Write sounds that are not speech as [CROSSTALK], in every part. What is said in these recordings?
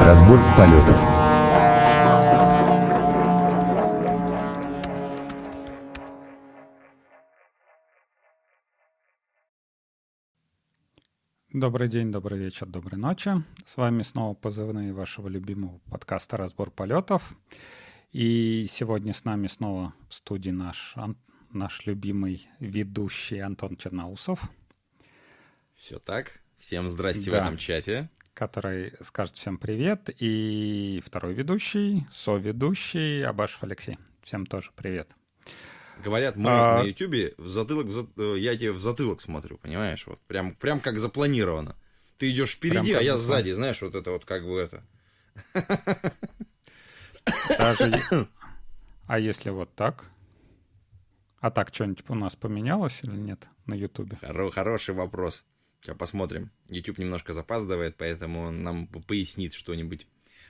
Разбор полетов. Добрый день, добрый вечер, доброй ночи. С вами снова позывные вашего любимого подкаста «Разбор полетов». И сегодня с нами снова в студии наш, наш любимый ведущий Антон Черноусов. Все так. Всем здрасте да. в этом чате. Который скажет всем привет. И второй ведущий, соведущий Абашев Алексей. Всем тоже привет. Говорят, мы а... на Ютубе в затылок, в зат... Э, я тебе в затылок смотрю, понимаешь? Вот прям, прям как запланировано. Ты идешь впереди, а я сзади, знаешь, вот это вот как бы это. Даже... А если вот так? А так что-нибудь у нас поменялось или нет на Ютубе? Хоро- хороший вопрос. Сейчас посмотрим. YouTube немножко запаздывает, поэтому он нам пояснит что-нибудь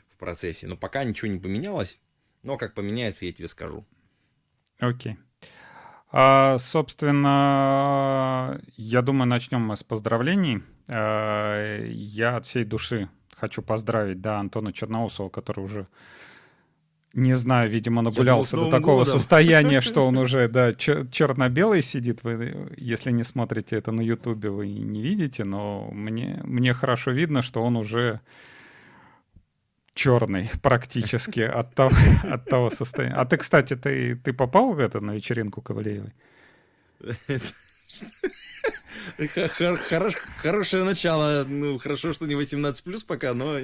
в процессе. Но пока ничего не поменялось, но как поменяется, я тебе скажу. Окей. Okay. А, собственно, я думаю, начнем мы с поздравлений. А, я от всей души хочу поздравить, да, Антона Черноусова, который уже не знаю, видимо, нагулялся думал, до такого годом. состояния, что он [LAUGHS] уже, да, черно-белый сидит. Вы, если не смотрите это на Ютубе, вы не видите, но мне, мне хорошо видно, что он уже черный [LAUGHS] практически [LAUGHS] от того, от того состояния. А ты, кстати, ты, ты попал в это на вечеринку Ковалеевой? [LAUGHS] Хорош, хорошее начало. Ну, хорошо, что не 18 плюс пока, но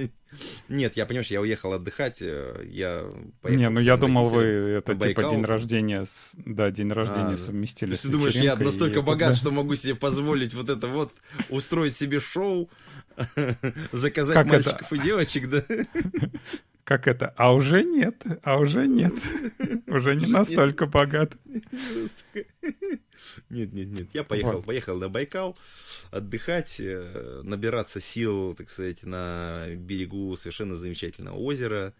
нет, я понимаешь, я уехал отдыхать. Э, я поехал. Не, ну я думал, вы это типа день рождения, да, день рождения а, совместили. Ты думаешь, я настолько богат, что могу себе позволить вот это вот устроить себе шоу, [LAUGHS] заказать мальчиков и девочек, да? [LAUGHS] Как это? А уже нет, а уже нет. [LAUGHS] Уже не настолько богат. Нет, нет, нет. Я поехал, поехал на Байкал отдыхать, э, набираться сил, так сказать, на берегу совершенно замечательного озера,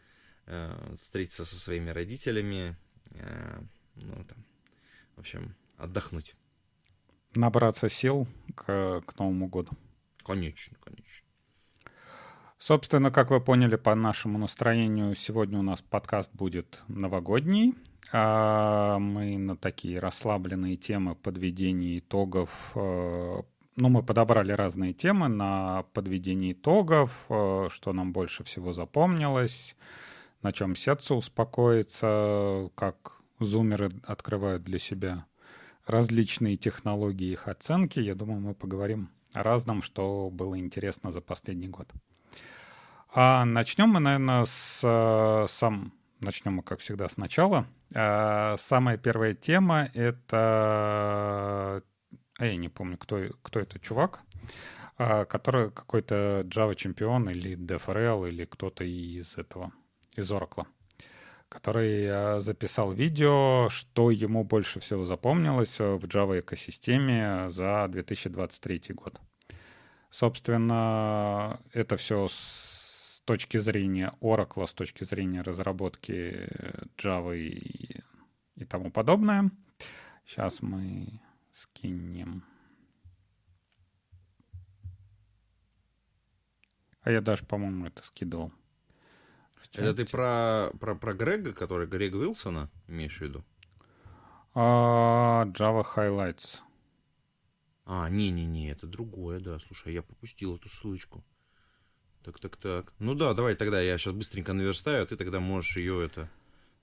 э, встретиться со своими родителями, э, ну, там, в общем, отдохнуть. Набраться сил к, к Новому году. Конечно, конечно. Собственно, как вы поняли по нашему настроению, сегодня у нас подкаст будет новогодний. А мы на такие расслабленные темы подведения итогов. Э, ну, мы подобрали разные темы на подведение итогов, э, что нам больше всего запомнилось, на чем сердце успокоится, как зумеры открывают для себя различные технологии их оценки. Я думаю, мы поговорим о разном, что было интересно за последний год. А начнем мы, наверное, с э, сам начнем мы, как всегда, сначала. А, самая первая тема — это... А я не помню, кто, кто это чувак, который какой-то Java чемпион или DFRL или кто-то из этого, из Oracle, который записал видео, что ему больше всего запомнилось в Java экосистеме за 2023 год. Собственно, это все с точки зрения Oracle, с точки зрения разработки Java и, и тому подобное. Сейчас мы скинем. А я даже, по-моему, это скидывал. Это ты про, про, про Грега, который Грег Вилсона имеешь в виду? А, Java Highlights. А, не-не-не, это другое, да. Слушай, я пропустил эту ссылочку. Так, так, так. Ну да, давай тогда я сейчас быстренько наверстаю, а ты тогда можешь ее это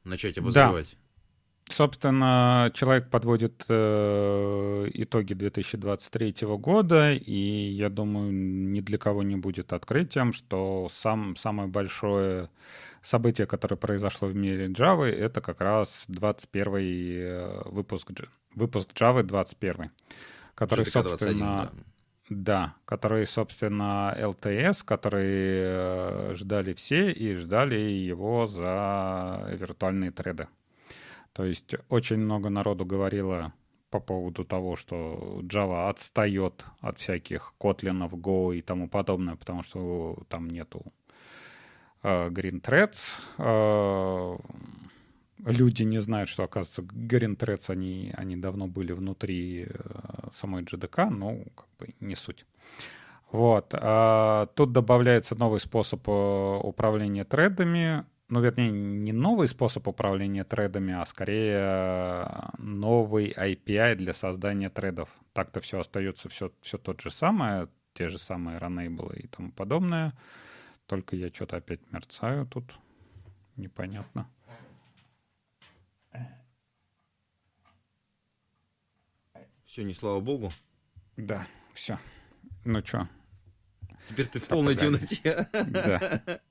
начать обозревать. Да. Собственно, человек подводит э, итоги 2023 года, и я думаю, ни для кого не будет открытием, что сам, самое большое событие, которое произошло в мире Java, это как раз 21 э, выпуск, выпуск Java 21, который, GTK собственно... 21, да да, которые, собственно, LTS, которые э, ждали все и ждали его за виртуальные треды. То есть очень много народу говорило по поводу того, что Java отстает от всяких Kotlin, Go и тому подобное, потому что там нету э, Green Threads. Люди не знают, что, оказывается, Green Threads, они, они давно были внутри э, самой JDK, но как бы не суть. Вот. А тут добавляется новый способ э, управления тредами. Ну, вернее, не новый способ управления тредами, а скорее новый API для создания тредов. Так-то все остается все, все тот же самое, те же самые Runable и тому подобное. Только я что-то опять мерцаю тут. Непонятно. Все, не слава богу. Да, все. Ну что, Теперь ты в полной темноте. Да.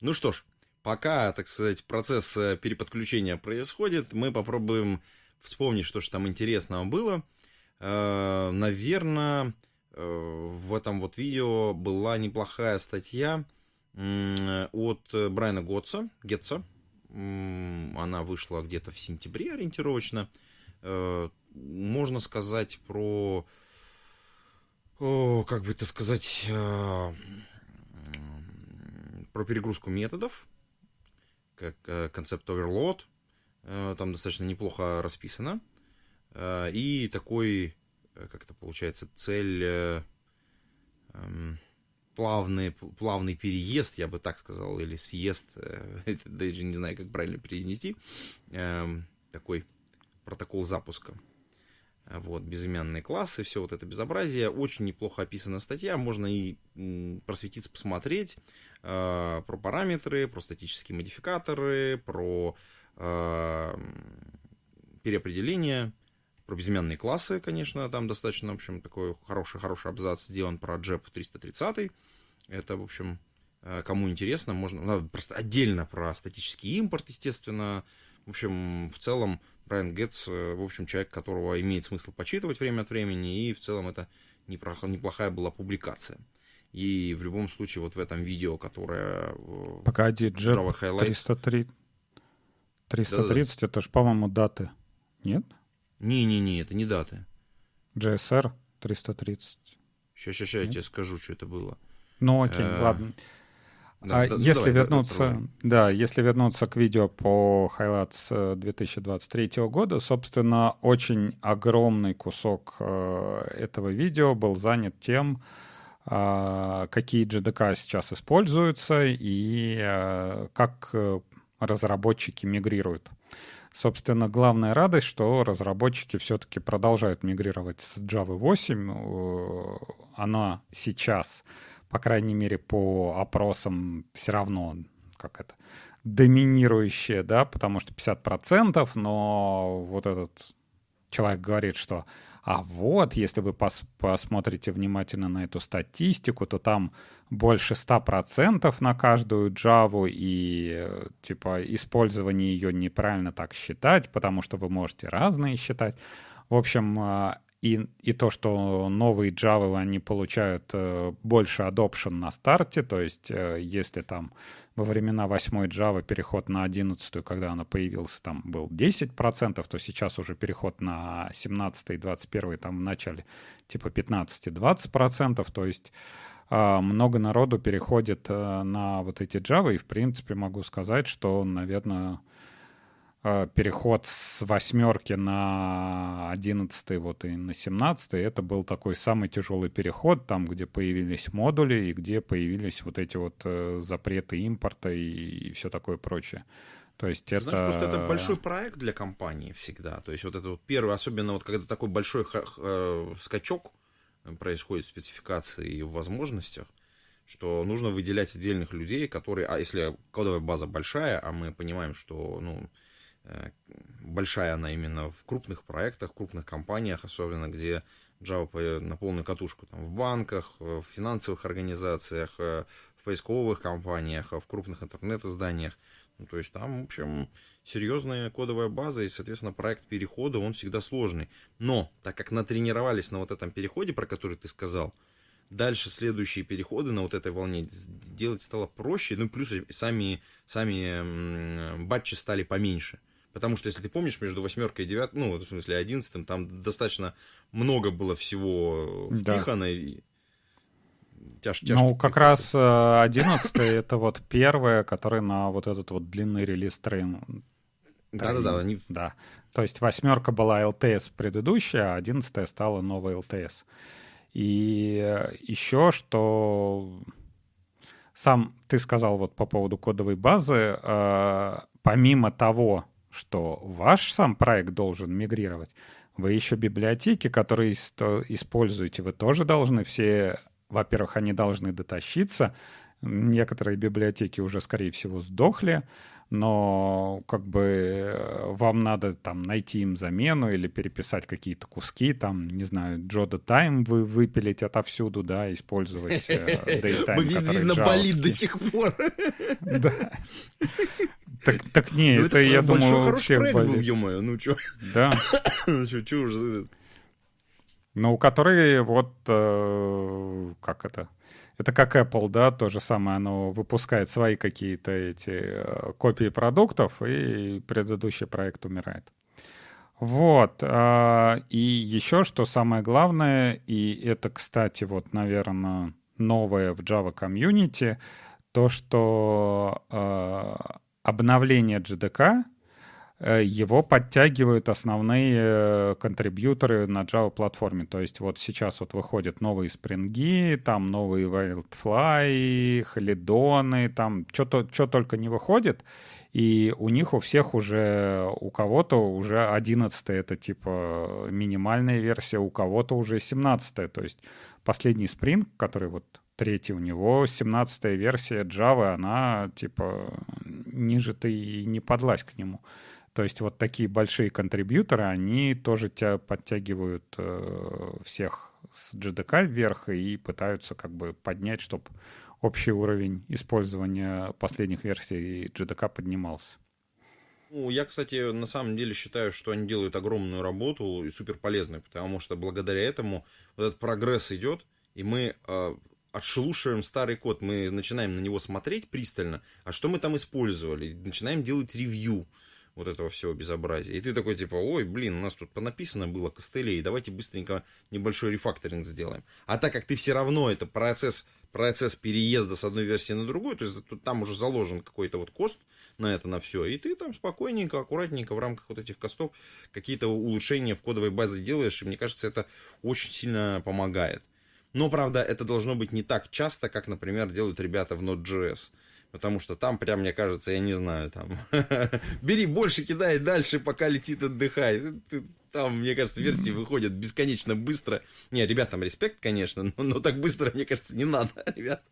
Ну что ж, пока, так сказать, процесс э, переподключения происходит, мы попробуем вспомнить, что же там интересного было. Э, Наверное, э, в этом вот видео была неплохая статья от Брайана Готса, Гетца. Она вышла где-то в сентябре ориентировочно. Можно сказать про, как бы это сказать, э, про перегрузку методов, как э, концепт overload, э, там достаточно неплохо расписано, и такой, как это получается, цель эм, плавный, плавный переезд, я бы так сказал, или съезд, [LAUGHS] даже не знаю, как правильно произнести, эм, такой протокол запуска. Вот, безымянные классы, все вот это безобразие. Очень неплохо описана статья, можно и просветиться, посмотреть э, про параметры, про статические модификаторы, про э, переопределение, про безымянные классы, конечно, там достаточно, в общем, такой хороший-хороший абзац сделан про JEP 330. Это, в общем, э, кому интересно, можно, ну, просто отдельно про статический импорт, естественно. В общем, в целом, Брайан Гетц, э, в общем, человек, которого имеет смысл почитывать время от времени, и в целом это неплохая была публикация. И в любом случае, вот в этом видео, которое... Э, Погоди, Джеб 303... 330, да, это же, по-моему, даты. Нет? Не-не-не, это не даты. GSR 330. Сейчас, сейчас, сейчас я тебе скажу, что это было. Ну окей, э, ладно. Да, а да, если давай, вернуться, да, если вернуться к видео по Highlights 2023 э, года, собственно, очень огромный кусок э, этого видео был занят тем, э, какие JDK сейчас используются и как разработчики мигрируют. Собственно, главная радость, что разработчики все-таки продолжают мигрировать с Java 8. Э, она сейчас по крайней мере, по опросам все равно, как это, доминирующее, да, потому что 50%, но вот этот человек говорит, что а вот, если вы пос посмотрите внимательно на эту статистику, то там больше 100% на каждую Java, и типа использование ее неправильно так считать, потому что вы можете разные считать. В общем, а, и, и то, что новые Java, они получают э, больше adoption на старте, то есть э, если там во времена 8 Java переход на 11, когда она появилась, там был 10%, то сейчас уже переход на 17 и 21 там в начале типа 15-20%, то есть э, много народу переходит на вот эти Java, и в принципе могу сказать, что, наверное, переход с восьмерки на одиннадцатый вот и на семнадцатый, это был такой самый тяжелый переход, там, где появились модули и где появились вот эти вот э, запреты импорта и, и все такое прочее. То есть это... Знаешь, просто это большой проект для компании всегда. То есть вот это вот первый, особенно вот когда такой большой э, скачок происходит в спецификации и в возможностях, что нужно выделять отдельных людей, которые, а если кодовая база большая, а мы понимаем, что, ну, Э, большая она именно в крупных проектах, крупных компаниях, особенно где Java на полную катушку, там, в банках, в финансовых организациях, э, в поисковых компаниях, в крупных интернет-изданиях. Ну, то есть там, в общем, серьезная кодовая база, и, соответственно, проект перехода, он всегда сложный. Но, так как натренировались на вот этом переходе, про который ты сказал, дальше следующие переходы на вот этой волне делать стало проще, ну, плюс сами, сами батчи стали поменьше. Потому что, если ты помнишь, между восьмеркой и девятой, ну, в смысле, одиннадцатым, там достаточно много было всего впихано. Да. И... Тяж, ну, как раз э, одиннадцатый это вот первое, которое на вот этот вот длинный релиз трейн. Да-да-да. Они... Да. То есть восьмерка была LTS предыдущая, а одиннадцатая стала новая LTS. И еще что сам ты сказал вот по поводу кодовой базы, э, помимо того, что ваш сам проект должен мигрировать, вы еще библиотеки, которые используете, вы тоже должны все, во-первых, они должны дотащиться. Некоторые библиотеки уже, скорее всего, сдохли но как бы э, вам надо там найти им замену или переписать какие-то куски, там, не знаю, Джода Тайм вы выпилить отовсюду, да, использовать [LAUGHS] Datetime, Видно, болит до сих пор. [LAUGHS] Да. Так, так не, ну, это, я думаю, у всех болит. был, ну чё? Да. [COUGHS] чё, чё уже... Ну, у которой вот, э, как это, это как Apple, да, то же самое, оно выпускает свои какие-то эти э, копии продуктов, и предыдущий проект умирает. Вот. Э, и еще, что самое главное, и это, кстати, вот, наверное, новое в Java комьюнити, то, что э, обновление JDK — его подтягивают основные э, контрибьюторы на Java платформе. То есть вот сейчас вот выходят новые спринги, там новые Wildfly, Халидоны, там что что только не выходит. И у них у всех уже, у кого-то уже 11 это типа минимальная версия, у кого-то уже 17 То есть последний спринг, который вот третий у него, 17 версия Java, она типа ниже ты и не подлазь к нему. То есть вот такие большие контрибьюторы, они тоже тебя подтягивают э, всех с GDK вверх и пытаются как бы поднять, чтобы общий уровень использования последних версий GDK поднимался. Ну, я, кстати, на самом деле считаю, что они делают огромную работу и супер полезную, потому что благодаря этому вот этот прогресс идет, и мы э, отшелушиваем старый код, мы начинаем на него смотреть пристально, а что мы там использовали, начинаем делать ревью, вот этого всего безобразия. И ты такой типа, ой, блин, у нас тут понаписано было костылей, давайте быстренько небольшой рефакторинг сделаем. А так как ты все равно это процесс, процесс переезда с одной версии на другую, то есть там уже заложен какой-то вот кост на это, на все, и ты там спокойненько, аккуратненько в рамках вот этих костов какие-то улучшения в кодовой базе делаешь, и мне кажется, это очень сильно помогает. Но, правда, это должно быть не так часто, как, например, делают ребята в Node.js. Потому что там прям, мне кажется, я не знаю, там... [LAUGHS] Бери больше, кидай дальше, пока летит, отдыхай. Там, мне кажется, версии выходят бесконечно быстро. Не, ребятам респект, конечно, но, но так быстро, мне кажется, не надо, [LAUGHS] ребят.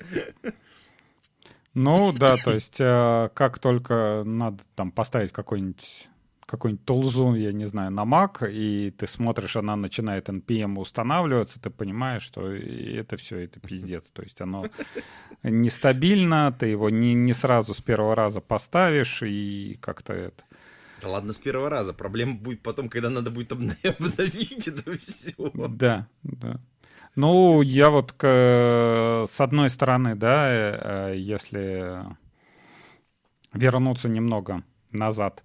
Ну да, то есть э, как только надо там поставить какой-нибудь какую-нибудь тулзу, я не знаю, на Mac, и ты смотришь, она начинает NPM устанавливаться, ты понимаешь, что это все, это пиздец. То есть оно нестабильно, ты его не, не сразу с первого раза поставишь, и как-то это... Да ладно, с первого раза. Проблема будет потом, когда надо будет [LAUGHS] обновить это все. Да, да. Ну, я вот к, с одной стороны, да, э, э, если вернуться немного назад,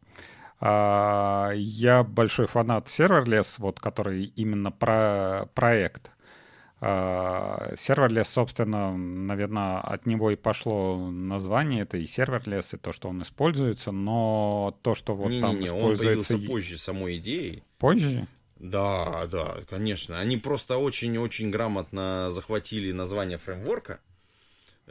я большой фанат Serverless, вот, который именно про проект. А, Serverless, собственно, наверное, от него и пошло название, это и Serverless, и то, что он используется, но то, что вот не, там не, не, используется... он появился позже самой идеи. Позже? Да, да, конечно. Они просто очень-очень грамотно захватили название фреймворка,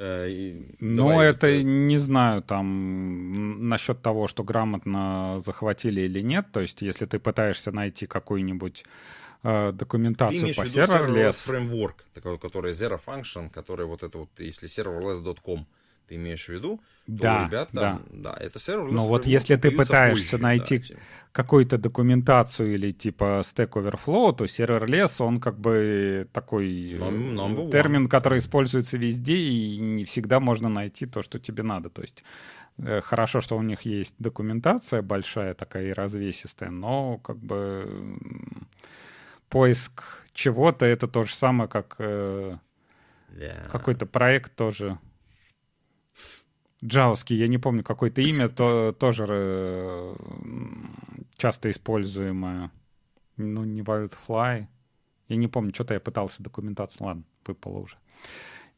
Э, ну, это не знаю, там, насчет того, что грамотно захватили или нет. То есть, если ты пытаешься найти какую-нибудь э, документацию по serverless... фреймворк, такой, который Zero Function, который вот это вот, если serverless.com, ты имеешь в виду, да, ребята, да. да, это сервер. Но вот если ты пытаешься позже, найти да, какую-то документацию или типа Stack Overflow, то serverless, он как бы такой Number термин, one. который используется везде, и не всегда можно найти то, что тебе надо. То есть э, хорошо, что у них есть документация большая такая и развесистая, но как бы поиск чего-то это то же самое, как yeah. Э, какой-то проект тоже Джауский, я не помню какое-то имя, то тоже э, часто используемое. Ну, не Wildfly. Я не помню, что-то я пытался документацию. Ладно, выпало уже.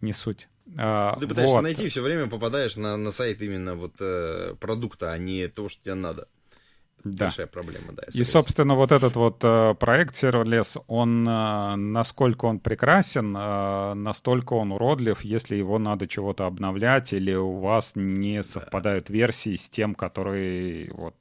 Не суть. А, Ты пытаешься вот. найти, все время попадаешь на, на сайт именно вот э, продукта, а не того, что тебе надо. Да. Большая проблема, да. И, собственно, вот этот вот э, проект Serverless, он, э, насколько он прекрасен, э, настолько он уродлив, если его надо чего-то обновлять, или у вас не совпадают да. версии с тем, которые вот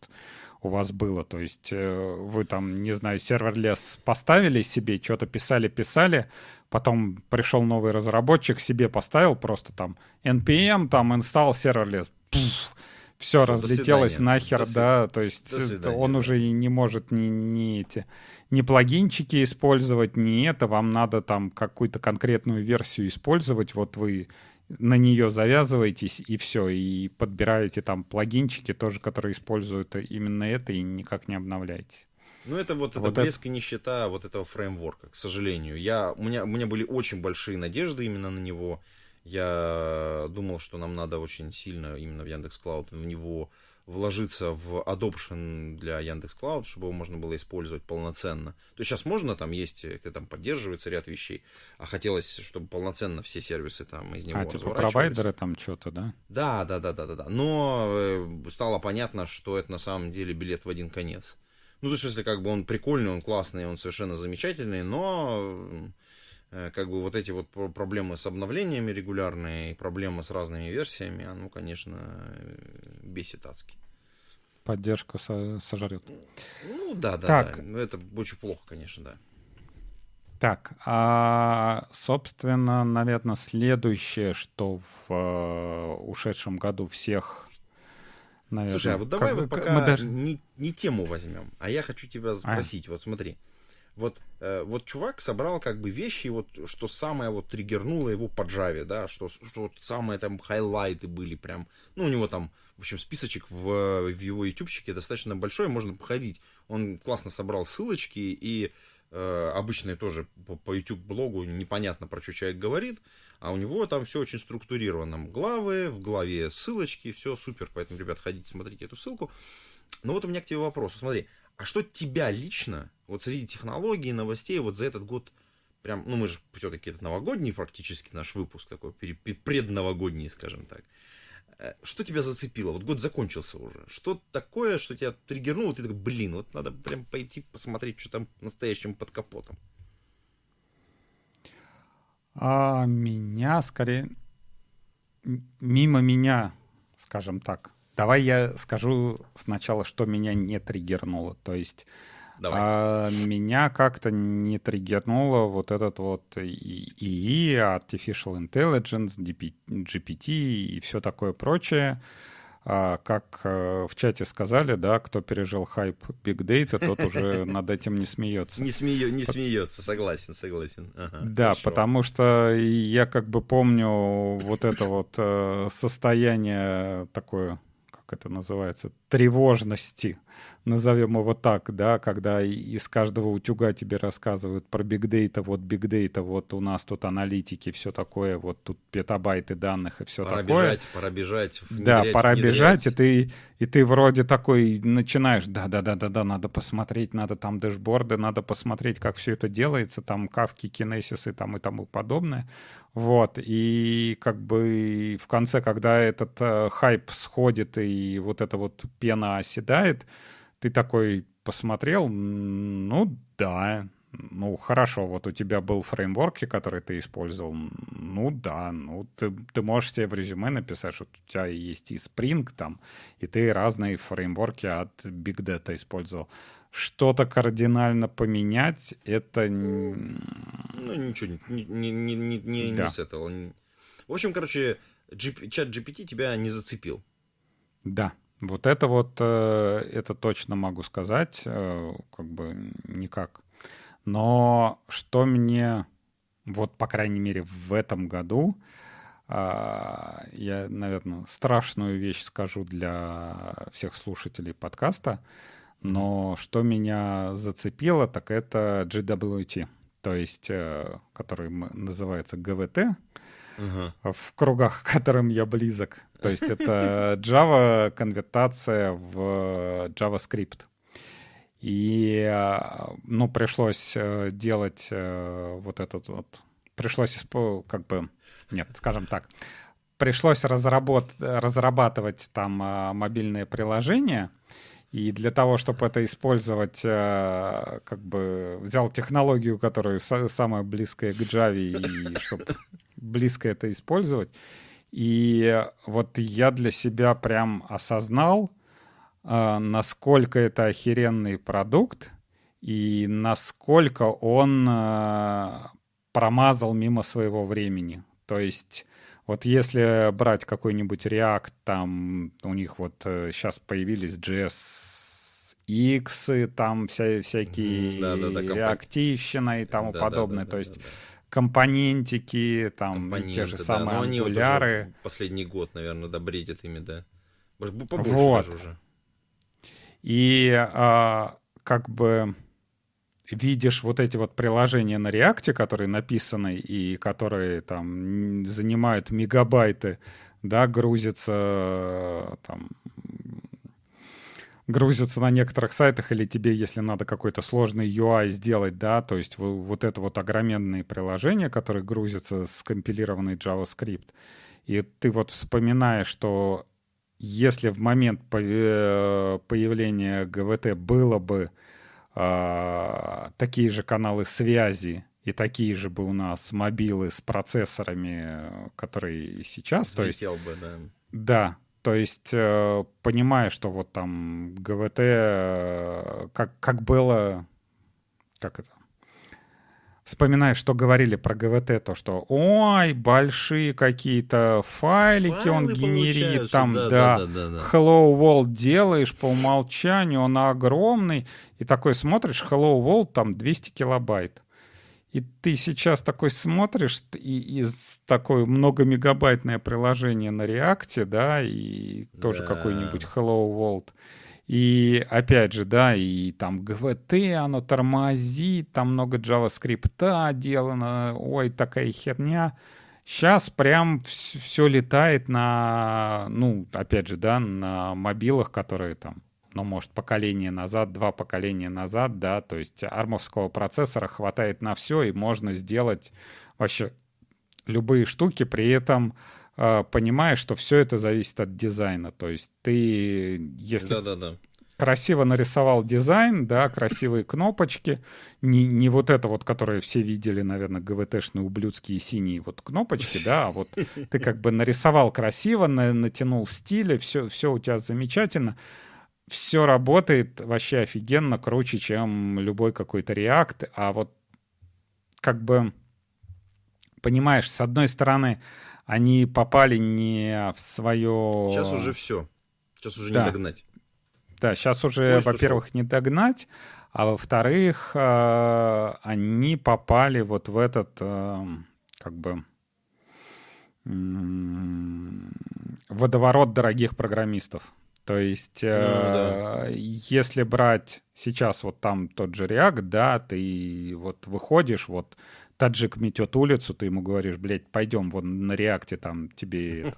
у вас было. То есть э, вы там, не знаю, serverless поставили себе, что-то писали-писали, потом пришел новый разработчик, себе поставил просто там npm, там install serverless, пфф, все Что, разлетелось нахер, да, то есть он да. уже не может ни, ни эти ни плагинчики использовать, ни это, вам надо там какую-то конкретную версию использовать, вот вы на нее завязываетесь и все, и подбираете там плагинчики тоже, которые используют именно это, и никак не обновляете. Ну, это вот, вот это блеск и нищета вот этого фреймворка, к сожалению. Я, у, меня, у меня были очень большие надежды именно на него. Я думал, что нам надо очень сильно именно в Яндекс Клауд в него вложиться в adoption для Яндекс Клауд, чтобы его можно было использовать полноценно. То есть сейчас можно, там есть, это там поддерживается ряд вещей, а хотелось, чтобы полноценно все сервисы там из него А, типа провайдеры там что-то, да? Да, да, да, да, да, да. Но э, стало понятно, что это на самом деле билет в один конец. Ну, то есть, если как бы он прикольный, он классный, он совершенно замечательный, но Э, как бы вот эти вот проблемы с обновлениями регулярные, проблемы с разными версиями, ну, конечно, э, бесит адски. Поддержка со сожрет. Ну, да, да, так. да. Это очень плохо, конечно, да. Так, а, собственно, наверное, следующее, что в uh, ушедшем году всех Наверное. Слушай, а вот давай как, мы пока мы даже... не, не тему возьмем, а я хочу тебя спросить. А. Вот смотри, вот, э, вот чувак собрал как бы вещи, вот, что самое вот триггернуло его по Java, да, что, что вот самые там хайлайты были прям, ну, у него там, в общем, списочек в, в его ютубчике достаточно большой, можно походить. Он классно собрал ссылочки и э, обычные тоже по, по YouTube блогу непонятно про что человек говорит, а у него там все очень структурировано. Главы, в главе ссылочки, все супер, поэтому, ребят, ходите, смотрите эту ссылку. Но вот у меня к тебе вопрос. Смотри, а что тебя лично, вот среди технологий, новостей, вот за этот год, прям, ну мы же все-таки это новогодний практически наш выпуск такой, предновогодний, скажем так. Э, что тебя зацепило? Вот год закончился уже. Что такое, что тебя триггернуло, ты такой, блин, вот надо прям пойти посмотреть, что там настоящим под капотом. А меня скорее мимо меня, скажем так, Давай я скажу сначала, что меня не триггернуло. То есть А, меня как-то не триггернуло вот этот вот ИИ, Artificial Intelligence, GPT и все такое прочее. А, как а, в чате сказали, да, кто пережил хайп Big Data, тот уже [LAUGHS] над этим не смеется. Не, смею, не смеется, согласен, согласен. Ага, да, хорошо. потому что я как бы помню вот это вот э, состояние такое как это называется, тревожности, назовем его так, да, когда из каждого утюга тебе рассказывают про бигдейта, вот бигдейта, вот у нас тут аналитики, все такое, вот тут петабайты данных и все пора такое. Бежать, пора бежать, Да, пора внедрять. бежать, и ты, и ты вроде такой начинаешь, да-да-да-да-да, надо посмотреть, надо там дэшборды, надо посмотреть, как все это делается, там кавки, кинесисы там и тому подобное. Вот, и как бы в конце, когда этот э, хайп сходит и вот эта вот пена оседает, ты такой посмотрел, ну да, ну хорошо, вот у тебя был фреймворк, который ты использовал, ну да, ну ты, ты можешь себе в резюме написать, что у тебя есть и Spring там, и ты разные фреймворки от Big Data использовал что-то кардинально поменять, это... Ну, ничего, не, не, не, не, да. не с этого. В общем, короче, чат GPT тебя не зацепил. Да, вот это вот, э, это точно могу сказать, э, как бы никак. Но что мне, вот, по крайней мере, в этом году, а, я, наверное, страшную вещь скажу для всех слушателей подкаста, но что меня зацепило, так это GWT, то есть, э, который называется GVT, uh-huh. в кругах, к которым я близок. То есть это Java конвертация в JavaScript. И, э, ну, пришлось э, делать вот этот вот... Пришлось, как бы... Нет, скажем так. Пришлось разработ... разрабатывать там мобильное приложение, И для того, чтобы это использовать, э, как бы взял технологию, которая самая близкая к Java, и чтобы близко это использовать. И вот я для себя прям осознал, э, насколько это охеренный продукт, и насколько он э, промазал мимо своего времени. То есть вот если брать какой-нибудь React, там у них вот сейчас э, появились JS X, там вся, всякие да, да, да, реактивщина и тому да, подобное. Да, да, То есть да, да. Компонентики, там те же самые да, ангуляры. Вот последний год, наверное, да, бредят ими, да. Может, побольше вот. даже уже. И а, как бы видишь вот эти вот приложения на React, которые написаны и которые там занимают мегабайты, да, грузятся там грузятся на некоторых сайтах, или тебе, если надо какой-то сложный UI сделать, да, то есть вот это вот огроменные приложения, которые грузятся с компилированный JavaScript, и ты вот вспоминаешь, что если в момент э, появления GVT было бы а, такие же каналы связи и такие же бы у нас мобилы с процессорами, которые сейчас. Взлетел то есть, бы, да. Да, то есть, э, понимая, что вот там ГВТ, э, как, как было, как это, вспоминаешь, что говорили про ГВТ, то что, ой, большие какие-то файлики Файлы он генерит, там, да, да, да, да, да. Hello World делаешь по умолчанию, он огромный, и такой смотришь, Hello World там 200 килобайт. И ты сейчас такой смотришь, и из такое многомегабайтное приложение на реакте, да, и тоже да. какой-нибудь Hello World — и опять же, да, и там GVT, оно тормозит, там много JavaScript делано, ой, такая херня. Сейчас прям все летает на, ну, опять же, да, на мобилах, которые там, ну, может, поколение назад, два поколения назад, да, то есть армовского процессора хватает на все, и можно сделать вообще любые штуки, при этом а, понимаешь, что все это зависит от дизайна. То есть ты, если да, да, да. красиво нарисовал дизайн, да, красивые кнопочки, не, не вот это вот, которое все видели, наверное, ГВТшные ублюдские синие вот кнопочки, да, а вот ты как бы нарисовал красиво, на, натянул стили, все, все у тебя замечательно, все работает вообще офигенно, круче, чем любой какой-то React, а вот как бы понимаешь, с одной стороны, они попали не в свое... Сейчас уже все. Сейчас уже да. не догнать. Да, сейчас уже, во-первых, не догнать, а во-вторых, э, они попали вот в этот, э, как бы, водоворот дорогих программистов. То есть, ну, да. Э, если брать сейчас вот там тот же React, да, ты вот выходишь, вот таджик метет улицу, ты ему говоришь, блядь, пойдем вон на реакте, там тебе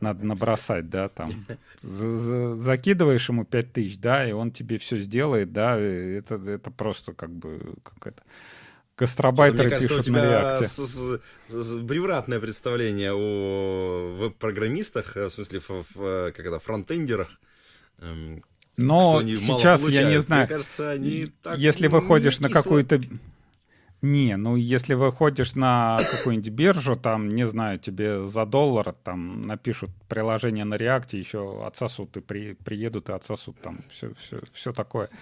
надо набросать, да, там. [LAUGHS] Закидываешь ему 5 тысяч, да, и он тебе все сделает, да, это, это просто как бы, как это, Гастробайтеры кажется, пишут у тебя на реакте. С, с, с, превратное представление о веб-программистах, в смысле, в, в, как это, фронтендерах. Эм, Но сейчас я не знаю. Мне кажется, они так Если выходишь на какую-то не, ну если выходишь на какую-нибудь биржу, там, не знаю, тебе за доллар там напишут приложение на реакте, еще отсосут и при, приедут и отсосут там все, все, все такое. [LAUGHS]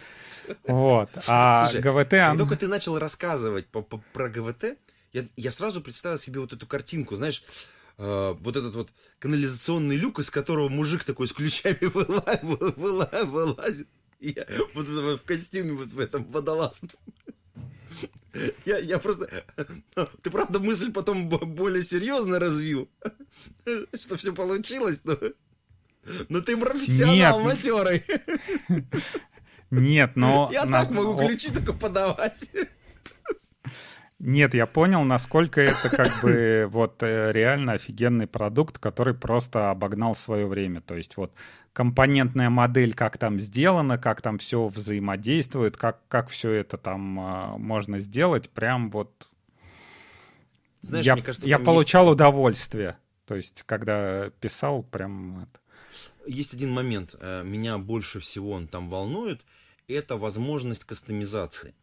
Вот. А Слушай, ГВТ... Как только ты начал рассказывать по, по, про ГВТ, я, я сразу представил себе вот эту картинку, знаешь, э, вот этот вот канализационный люк, из которого мужик такой с ключами [LAUGHS] вылазит, вылазит, вылазит. Я вот в костюме вот в этом водолазном. Я, я просто... Ты правда мысль потом более серьезно развил, что все получилось, но... Но ты профессионал Нет. матерый. Нет, но... Я так могу ключи только подавать. Нет, я понял, насколько это как бы [LAUGHS] вот э, реально офигенный продукт, который просто обогнал свое время. То есть вот компонентная модель, как там сделано, как там все взаимодействует, как, как все это там э, можно сделать, прям вот... Знаешь, я, мне кажется, я получал есть... удовольствие. То есть, когда писал, прям... Это... есть один момент, э, меня больше всего он там волнует, это возможность кастомизации.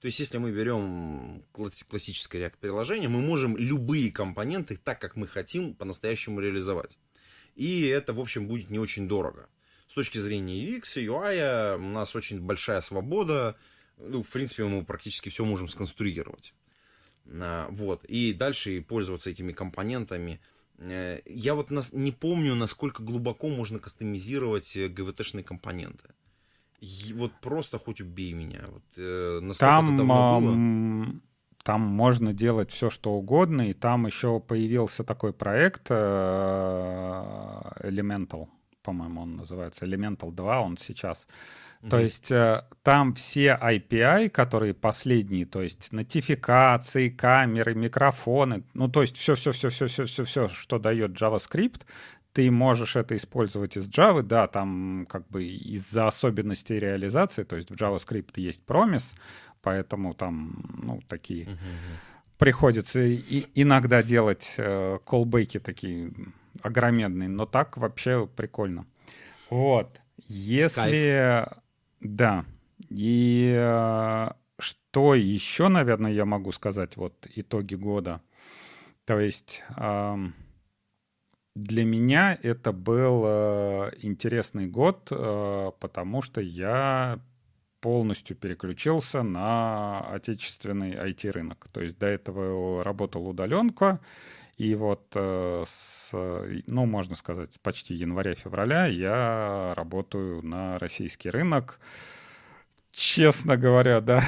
То есть, если мы берем классическое React-приложение, мы можем любые компоненты так, как мы хотим, по-настоящему реализовать. И это, в общем, будет не очень дорого. С точки зрения UX и UI у нас очень большая свобода. Ну, в принципе, мы практически все можем сконструировать. А, вот. И дальше пользоваться этими компонентами. Э, я вот не помню, насколько глубоко можно кастомизировать GVT-шные компоненты. Вот просто хоть убей меня. Вот, э, там, было? Там можно делать все, что угодно, и там еще появился такой проект э, Elemental, по-моему, он называется Elemental 2, он сейчас. Mm-hmm. То есть э, там все API, которые последние, то есть нотификации, камеры, микрофоны, ну то есть все-все-все-все-все-все, что дает JavaScript, ты можешь это использовать из Java, да, там как бы из-за особенностей реализации, то есть в JavaScript есть промис, поэтому там, ну, такие uh-huh. приходится и, иногда делать э, такие огроменные, но так вообще прикольно. Вот. Если... Кайф. Да. И э, что еще, наверное, я могу сказать, вот итоги года. То есть... Э, для меня это был э, интересный год, э, потому что я полностью переключился на отечественный IT-рынок. То есть до этого работал удаленка, и вот э, с, ну, можно сказать, почти января-февраля я работаю на российский рынок. Честно говоря, да.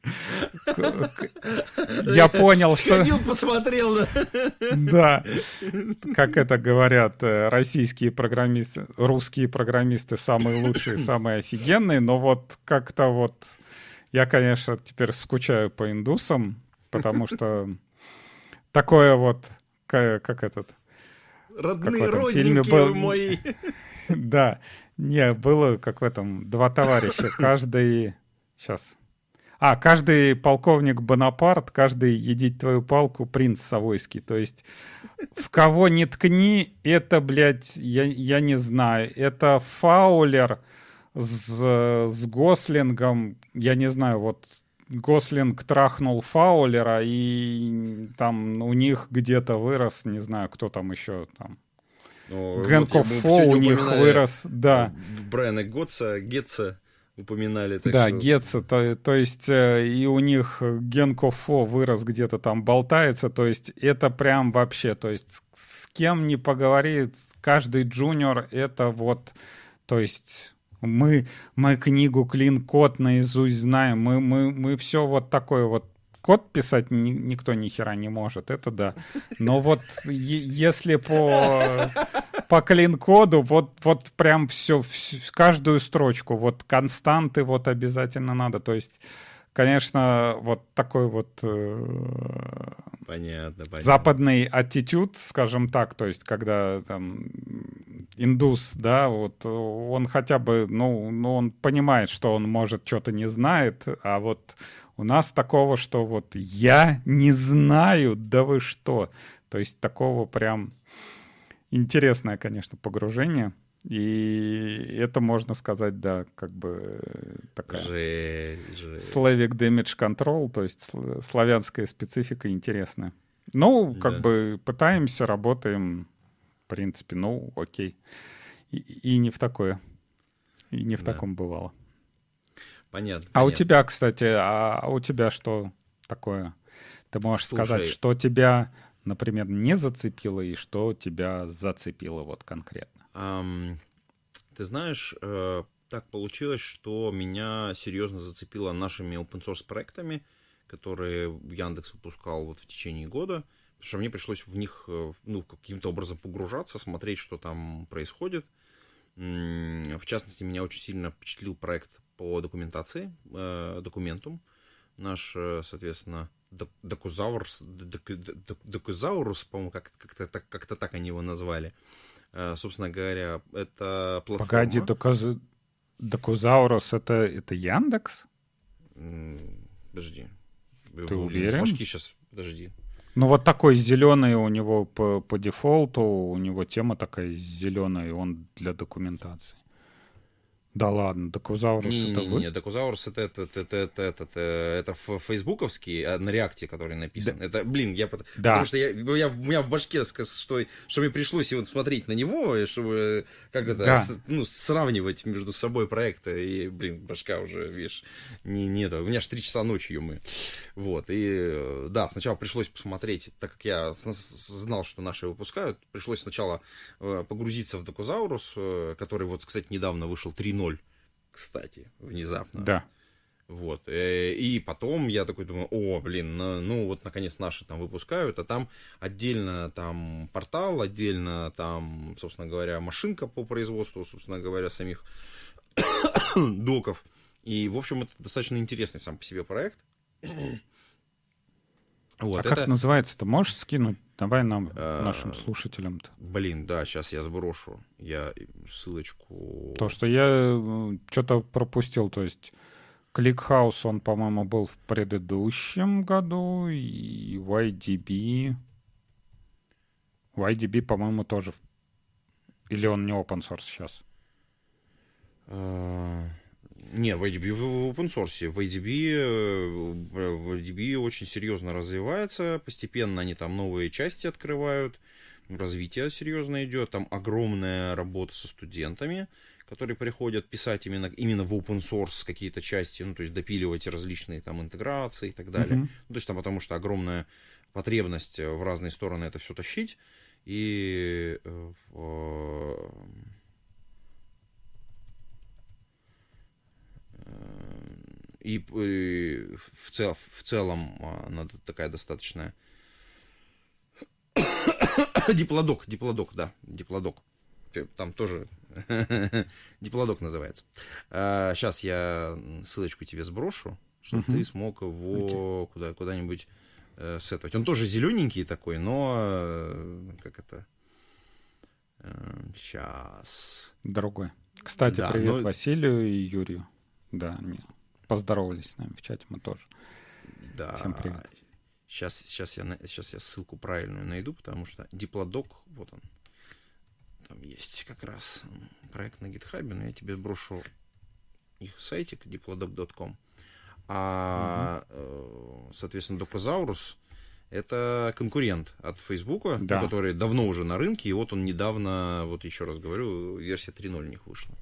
[LAUGHS] [LAUGHS] Я понял, что... Сходил, посмотрел. Да. Как это говорят э, российские программисты, русские программисты самые лучшие, [LAUGHS] самые офигенные, но вот как-то вот... Я, конечно, теперь скучаю по индусам, потому что такое вот, как этот... Родные, родненькие был... мои. [LAUGHS] Да, не, было как в этом, два товарища, каждый... Сейчас, а, каждый полковник Бонапарт, каждый едить твою палку принц Савойский. То есть в кого не ткни, это, блядь, я, я не знаю. Это Фаулер с, с Гослингом. Я не знаю, вот Гослинг трахнул Фаулера, и там у них где-то вырос, не знаю, кто там еще там. Ну, Гэнков вот Фо у них вырос, да. Брайана Готса, Гетца упоминали. да, что... Гетца, то, то есть э, и у них Генкофо вырос где-то там болтается, то есть это прям вообще, то есть с кем не поговорит, каждый джуниор это вот, то есть мы, мы книгу Клин Код наизусть знаем, мы, мы, мы все вот такое вот код писать ни, никто ни хера не может, это да. Но вот если по по клин-коду вот, вот прям все, все, каждую строчку, вот константы вот обязательно надо. То есть, конечно, вот такой вот э, понятно, понятно. западный аттитюд, скажем так, то есть, когда там индус, да, вот он хотя бы, ну, ну, он понимает, что он, может, что-то не знает, а вот у нас такого, что вот я не знаю, да вы что. То есть такого прям интересное, конечно, погружение. И это можно сказать, да, как бы такая жесть, жесть. Slavic Damage Control, то есть славянская специфика интересная. Ну, как да. бы пытаемся, работаем, в принципе, ну, окей. И, и не в такое. И не в да. таком бывало. Понятно. А понятно. у тебя, кстати, а, а у тебя что такое? Ты можешь Слушай, сказать, что тебя например, не зацепило и что тебя зацепило вот конкретно? Um, ты знаешь, э, так получилось, что меня серьезно зацепило нашими open source проектами, которые Яндекс выпускал вот в течение года, потому что мне пришлось в них э, ну, каким-то образом погружаться, смотреть, что там происходит. В частности, меня очень сильно впечатлил проект по документации, э, документум. Наш, э, соответственно, Докузаурус, Докузаурус, по-моему, как-то как так, как так они его назвали. Э, собственно говоря, это платформа... Погоди, Докуз... Докузаурус это, это Яндекс? Подожди. Ты уверен? Башки сейчас, подожди. Ну вот такой зеленый у него по, по дефолту, у него тема такая зеленая, он для документации. Да ладно, Докузаурус не, это не, вы? Не, Докузаурус это, это, это, это, это, это, это, это фейсбуковский, а на реакте, который написан. Да. Это, блин, я, да. потому что я, я, у меня в башке, что, что мне пришлось вот смотреть на него, чтобы как это, да. с, ну, сравнивать между собой проекты, и, блин, башка уже, видишь, не, не это, у меня аж три часа ночи мы. Вот, и да, сначала пришлось посмотреть, так как я знал, что наши выпускают, пришлось сначала э, погрузиться в Докузаурус, э, который вот, кстати, недавно вышел 3 0, кстати, внезапно. Да. Вот. Э, и потом я такой думаю, о, блин, ну, ну вот наконец наши там выпускают, а там отдельно там портал, отдельно там, собственно говоря, машинка по производству, собственно говоря, самих [COUGHS] доков. И, в общем, это достаточно интересный сам по себе проект. Вот, а это... как называется-то? Можешь скинуть? Давай нам, а, нашим слушателям-то. Блин, да, сейчас я сброшу. Я ссылочку... То, что я э, что-то пропустил, то есть... Кликхаус, он, по-моему, был в предыдущем году, и YDB... YDB, по-моему, тоже... Или он не open source сейчас? А, не, в IDB в open source. В IDB, э, в IDB очень серьезно развивается. Постепенно они там новые части открывают. Развитие серьезно идет. Там огромная работа со студентами, которые приходят писать именно, именно в open source какие-то части, ну, то есть допиливать различные там интеграции и так далее. Mm-hmm. Ну, то есть там потому что огромная потребность в разные стороны это все тащить. И э, и, и в, цел, в целом она такая достаточная... [COUGHS] диплодок, диплодок, да, диплодок. Там тоже [LAUGHS] диплодок называется. А, сейчас я ссылочку тебе сброшу, чтобы ты смог его okay. куда, куда-нибудь э, сетовать. Он тоже зелененький такой, но э, как это... Э, сейчас. Другой. Кстати, да, привет но... Василию и Юрию. Да, они поздоровались с нами в чате, мы тоже. Да. Всем привет. Сейчас, сейчас, я, сейчас я ссылку правильную найду, потому что диплодок, вот он, там есть как раз проект на гитхабе, но я тебе сброшу их сайтик diplodok.com. А, угу. соответственно, Docosaurus это конкурент от Фейсбука, да. который давно уже на рынке, и вот он недавно, вот еще раз говорю, версия 3.0 у них вышла.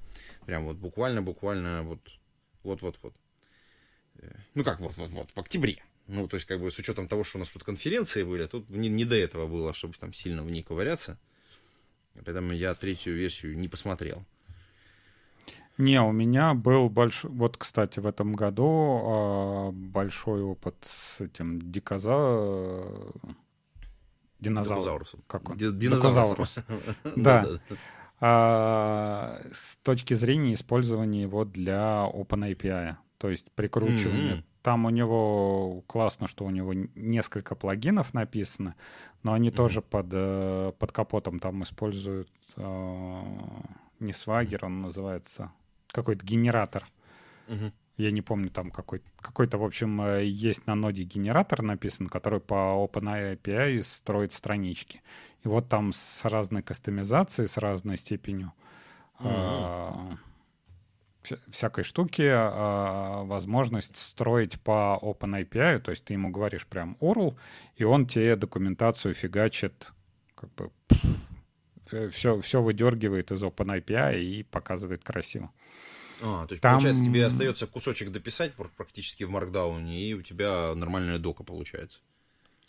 Прям вот буквально-буквально вот вот-вот-вот. Э, ну как вот-вот-вот, в октябре. Ну, то есть, как бы, с учетом того, что у нас тут конференции были, тут не, не до этого было, чтобы там сильно в ней ковыряться. Поэтому я третью версию не посмотрел. Не, у меня был большой... Вот, кстати, в этом году э, большой опыт с этим дикоза... Динозавром. Как он? Динозаврус. [LAUGHS] Да. А, с точки зрения использования его для OpenAPI, то есть прикручивания. Mm-hmm. Там у него классно, что у него несколько плагинов написано, но они mm-hmm. тоже под, э, под капотом там используют э, не Swagger, он называется, какой-то генератор. Mm-hmm. Я не помню, там какой- какой-то, в общем, э, есть на ноде генератор написан, который по OpenAPI строит странички. И вот там с разной кастомизацией, с разной степенью mm-hmm. э, всякой штуки э, возможность строить по OpenAPI, то есть ты ему говоришь прям URL, и он тебе документацию фигачит, как бы все, все выдергивает из OpenAPI и показывает красиво. А, то есть, Там... получается, тебе остается кусочек дописать практически в Markdown, и у тебя нормальная дока получается.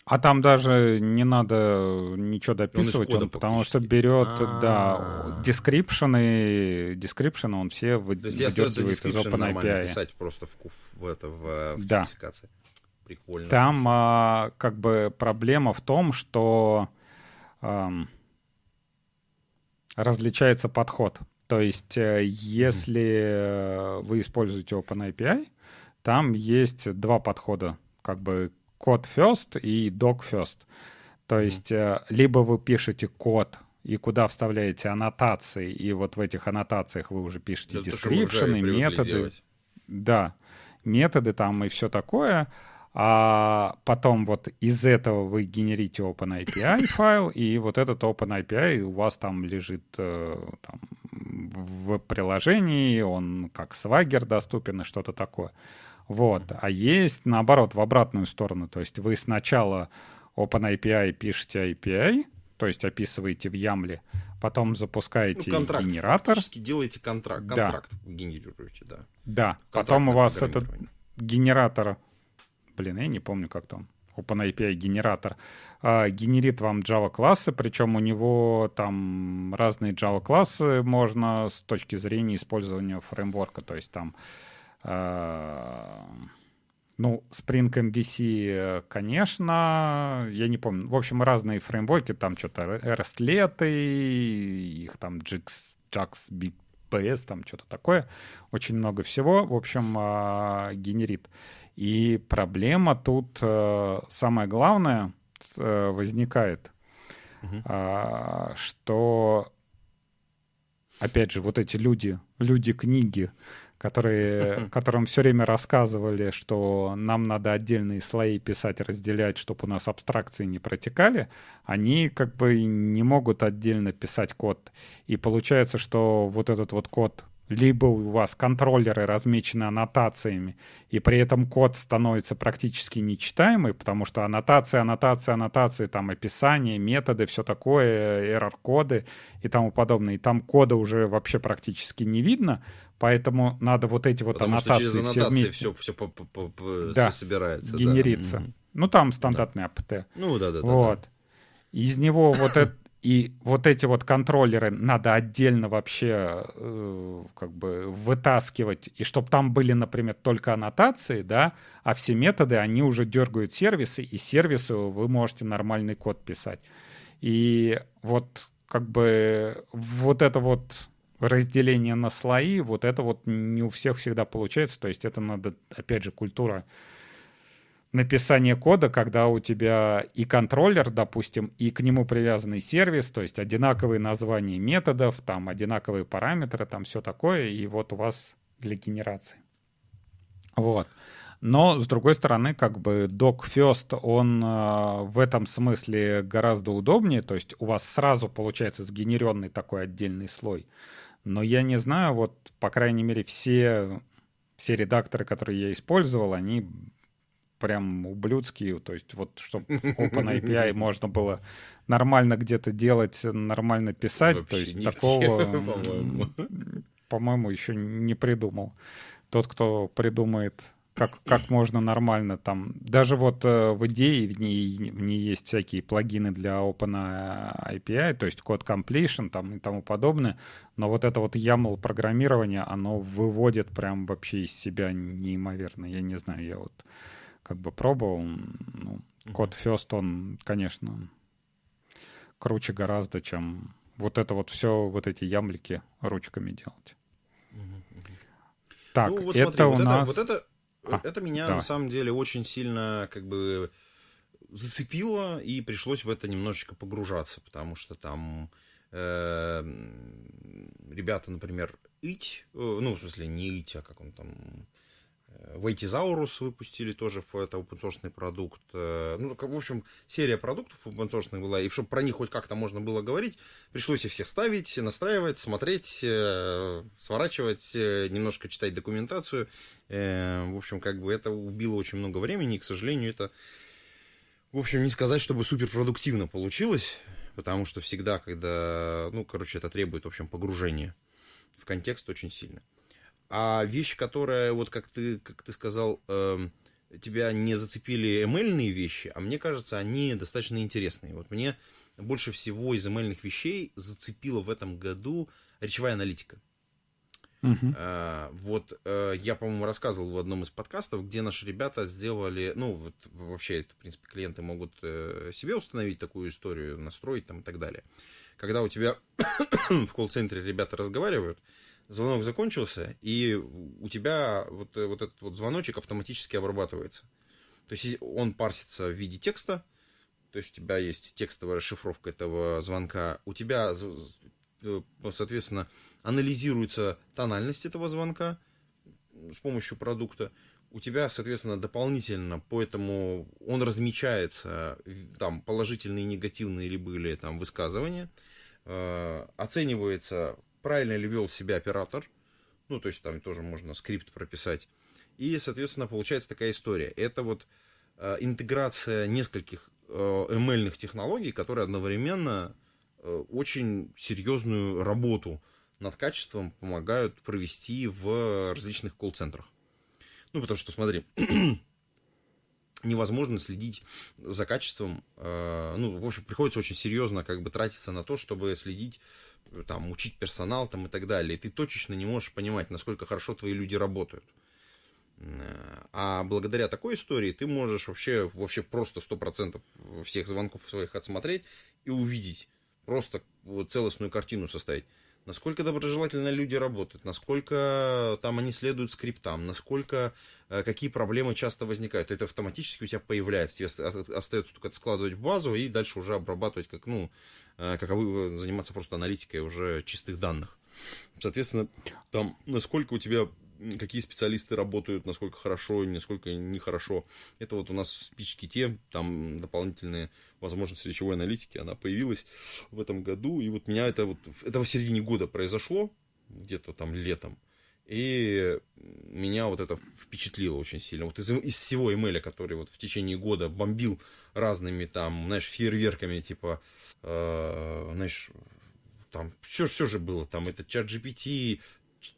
А там даже не надо ничего дописывать, он, он потому что берет, А-а-а. да, description, description он все выдергивает из OpenAPI. писать просто в, в, это, в, в да. Прикольно. Там а, как бы проблема в том, что а, различается подход. То есть, э, если вы используете OpenAPI, там есть два подхода, как бы код first и doc first. То есть, mm либо вы пишете код, и куда вставляете аннотации, и вот в этих аннотациях вы уже пишете да, description, методы. Делать. Да, методы там и все такое. а потом вот из этого вы генерите OpenAPI файл, и вот этот OpenAPI у вас там лежит э, там, в приложении, он как Swagger доступен и что-то такое. Вот. А есть, наоборот, в обратную сторону. То есть вы сначала OpenAPI пишете API, то есть описываете в Ямле, потом запускаете ну, контракт, генератор. делаете контракт, контракт да. генерируете, да. Да, потом у вас этот генератор блин, я не помню, как там, OpenAPI генератор, а, генерит вам Java классы, причем у него там разные Java классы можно с точки зрения использования фреймворка, то есть там а, ну, Spring MVC, конечно, я не помню. В общем, разные фреймворки, там что-то REST-леты, их там JAX, JAX, BPS, там что-то такое. Очень много всего. В общем, а, генерит. И проблема тут, э, самое главное, э, возникает, угу. что, опять же, вот эти люди, люди-книги, которые, [LAUGHS] которым все время рассказывали, что нам надо отдельные слои писать, разделять, чтобы у нас абстракции не протекали, они как бы не могут отдельно писать код. И получается, что вот этот вот код либо у вас контроллеры размечены аннотациями, и при этом код становится практически нечитаемый, потому что аннотации, аннотации, аннотации, там описание, методы, все такое, error-коды и тому подобное. И там кода уже вообще практически не видно, поэтому надо вот эти вот потому аннотации, что через аннотации все вместе. Все, все, по, по, по, да, собирается. Генерится. Да. Ну, там стандартный да. APT. Ну, да, да, вот. да. Из него вот это и вот эти вот контроллеры надо отдельно вообще э, как бы вытаскивать, и чтобы там были, например, только аннотации, да, а все методы, они уже дергают сервисы, и сервисы вы можете нормальный код писать. И вот как бы вот это вот разделение на слои, вот это вот не у всех всегда получается, то есть это надо, опять же, культура написание кода, когда у тебя и контроллер, допустим, и к нему привязанный сервис, то есть одинаковые названия методов, там одинаковые параметры, там все такое, и вот у вас для генерации. Вот. Но, с другой стороны, как бы Doc First, он э, в этом смысле гораздо удобнее, то есть у вас сразу получается сгенеренный такой отдельный слой. Но я не знаю, вот, по крайней мере, все, все редакторы, которые я использовал, они прям ублюдские, то есть вот чтобы [LAUGHS] OpenAPI можно было нормально где-то делать, нормально писать, Вообще то есть такого, по-моему. по-моему, еще не придумал. Тот, кто придумает как, как можно нормально там. Даже вот э, в идее в ней, в ней есть всякие плагины для OpenAPI, то есть код completion там и тому подобное, но вот это вот YAML программирование, оно выводит прям вообще из себя неимоверно. Я не знаю, я вот как бы пробовал. Ну, код First, он, конечно, круче гораздо, чем вот это вот все, вот эти ямлики ручками делать. Так, ну, вот это смотри, у вот нас... Это, вот это, а, это меня давай. на самом деле очень сильно как бы зацепило, и пришлось в это немножечко погружаться, потому что там э, ребята, например, ить, э, ну, в смысле, не ить, а как он там, Вейтизаурус выпустили тоже, это open продукт. Э, ну, в общем, серия продуктов open была, и чтобы про них хоть как-то можно было говорить, пришлось их всех ставить, настраивать, смотреть, э, сворачивать, э, немножко читать документацию. В общем, как бы это убило очень много времени, и, к сожалению, это, в общем, не сказать, чтобы суперпродуктивно получилось, потому что всегда, когда, ну, короче, это требует, в общем, погружения в контекст очень сильно. А вещь, которая, вот как ты, как ты сказал, э, тебя не зацепили ML вещи, а мне кажется, они достаточно интересные. Вот мне больше всего из ML вещей зацепила в этом году речевая аналитика. Uh-huh. А, вот а, я, по-моему, рассказывал в одном из подкастов, где наши ребята сделали, ну, вот вообще, это, в принципе, клиенты могут э, себе установить такую историю, настроить там и так далее. Когда у тебя [COUGHS] в колл-центре ребята разговаривают, звонок закончился, и у тебя вот, э, вот этот вот звоночек автоматически обрабатывается. То есть он парсится в виде текста, то есть у тебя есть текстовая расшифровка этого звонка, у тебя, э, соответственно, анализируется тональность этого звонка с помощью продукта, у тебя, соответственно, дополнительно, поэтому он размечается, там, положительные, негативные ли были там высказывания, э, оценивается, правильно ли вел себя оператор, ну, то есть там тоже можно скрипт прописать, и, соответственно, получается такая история. Это вот э, интеграция нескольких э, ML-ных технологий, которые одновременно э, очень серьезную работу над качеством помогают провести в различных колл-центрах. Ну, потому что, смотри, [CLEARS THROAT] невозможно следить за качеством. Э, ну, в общем, приходится очень серьезно как бы тратиться на то, чтобы следить, там, учить персонал там и так далее. И ты точечно не можешь понимать, насколько хорошо твои люди работают. Э, а благодаря такой истории ты можешь вообще, вообще просто 100% всех звонков своих отсмотреть и увидеть, просто целостную картину составить насколько доброжелательно люди работают, насколько там они следуют скриптам, насколько, э, какие проблемы часто возникают. Это автоматически у тебя появляется. Тебе остается только складывать в базу и дальше уже обрабатывать, как, ну, э, как заниматься просто аналитикой уже чистых данных. Соответственно, там, насколько у тебя какие специалисты работают, насколько хорошо, насколько нехорошо. Это вот у нас в спичке те, там дополнительные возможности речевой аналитики, она появилась в этом году, и вот меня это вот, это в середине года произошло, где-то там летом, и меня вот это впечатлило очень сильно. Вот из, из всего эмейля, который вот в течение года бомбил разными там, знаешь, фейерверками, типа, э, знаешь, там все, все же было, там это чат GPT,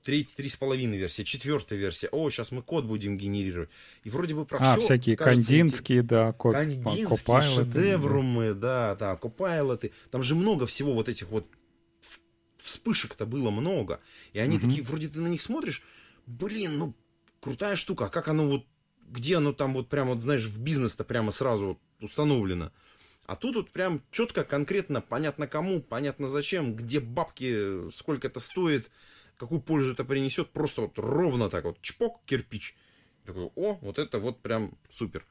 третья, три с половиной версия, четвертая версия. О, сейчас мы код будем генерировать. И вроде бы про а, все. всякие кажется, кандинские, эти... да, код, кандинские, шедеврумы, да, да, копайлоты. Там же много всего вот этих вот вспышек-то было много. И они угу. такие, вроде ты на них смотришь, блин, ну, крутая штука. А как оно вот, где оно там вот прямо, знаешь, в бизнес-то прямо сразу вот установлено. А тут вот прям четко, конкретно, понятно кому, понятно зачем, где бабки, сколько это стоит какую пользу это принесет, просто вот ровно так вот, чпок, кирпич. Такой, о, вот это вот прям супер.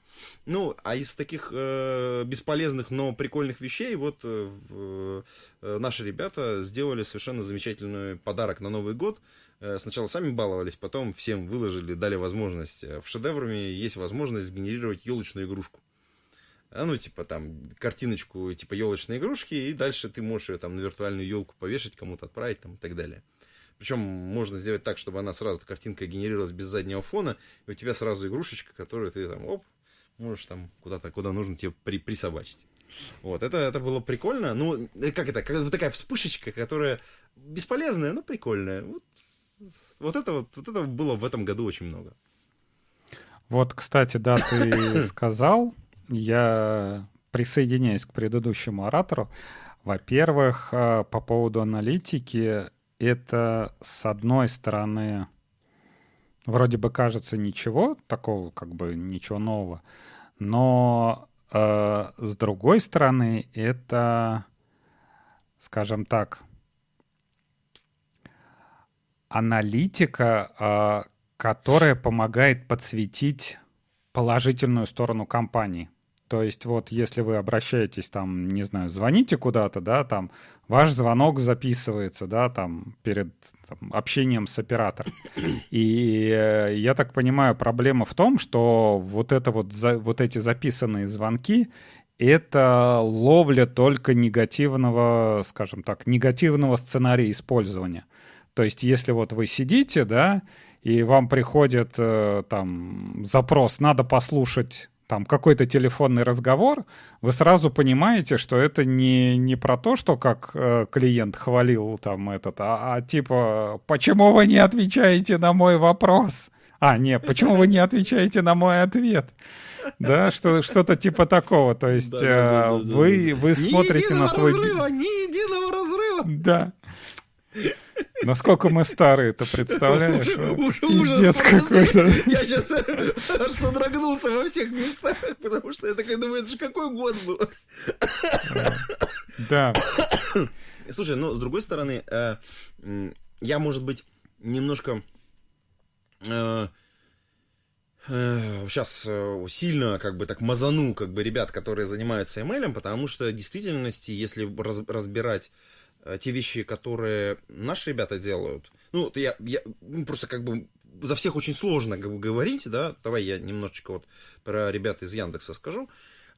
Ну, а из таких э, бесполезных, но прикольных вещей, вот э, э, наши ребята сделали совершенно замечательный подарок на Новый год. Э, сначала сами баловались, потом всем выложили, дали возможность. Э, в шедеврами есть возможность сгенерировать елочную игрушку. А ну, типа там картиночку, типа елочной игрушки, и дальше ты можешь ее там на виртуальную елку повешать, кому-то отправить там и так далее. Причем можно сделать так, чтобы она сразу, картинка генерировалась без заднего фона, и у тебя сразу игрушечка, которую ты там, оп, можешь там куда-то, куда нужно тебе при, присобачить. Вот, это, это было прикольно. Ну, э, как это, как такая вспышечка, которая бесполезная, но прикольная. Вот, вот это вот, вот это было в этом году очень много. Вот, кстати, да, ты [COUGHS] сказал, я присоединяюсь к предыдущему оратору. Во-первых, э, по поводу аналитики, это, с одной стороны, вроде бы кажется ничего, такого как бы ничего нового, но э, с другой стороны, это, скажем так, аналитика, э, которая помогает подсветить положительную сторону компании. То есть вот если вы обращаетесь там, не знаю, звоните куда-то, да, там ваш звонок записывается, да, там перед там, общением с оператором. [COUGHS] И э, я так понимаю, проблема в том, что вот это вот за, вот эти записанные звонки это ловля только негативного, скажем так, негативного сценария использования. То есть если вот вы сидите, да, и вам приходит э, там запрос, надо послушать там какой-то телефонный разговор, вы сразу понимаете, что это не, не про то, что как э, клиент хвалил там этот, а, а типа, почему вы не отвечаете на мой вопрос? А, нет, почему вы не отвечаете на мой ответ? Да, что, что-то типа такого. То есть да, э, да, да, вы, вы смотрите на свой... Разрыва, ни единого разрыва! Да. Насколько мы старые, ты представляешь? Пиздец какой-то. Я сейчас аж содрогнулся во всех местах, потому что я такой думаю, это же какой год был? Да. Слушай, ну, с другой стороны, э, я, может быть, немножко сейчас э, э, сильно как бы так мазанул как бы ребят, которые занимаются ML, потому что в действительности, если разбирать те вещи, которые наши ребята делают, ну, я, я ну, просто как бы за всех очень сложно как бы, говорить, да, давай я немножечко вот про ребят из Яндекса скажу.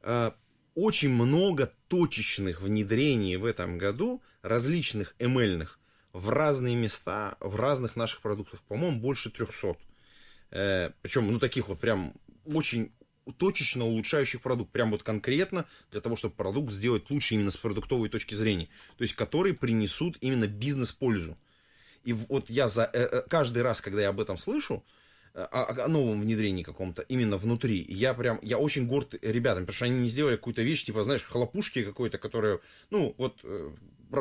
А, очень много точечных внедрений в этом году, различных ML-ных, в разные места, в разных наших продуктах. По-моему, больше 300. Э, причем, ну, таких вот прям очень точечно улучшающих продукт, прям вот конкретно для того, чтобы продукт сделать лучше именно с продуктовой точки зрения, то есть которые принесут именно бизнес-пользу. И вот я за э, э, каждый раз, когда я об этом слышу, э, о, о новом внедрении каком-то именно внутри. Я прям, я очень горд ребятам, потому что они не сделали какую-то вещь, типа, знаешь, хлопушки какой-то, которая, ну, вот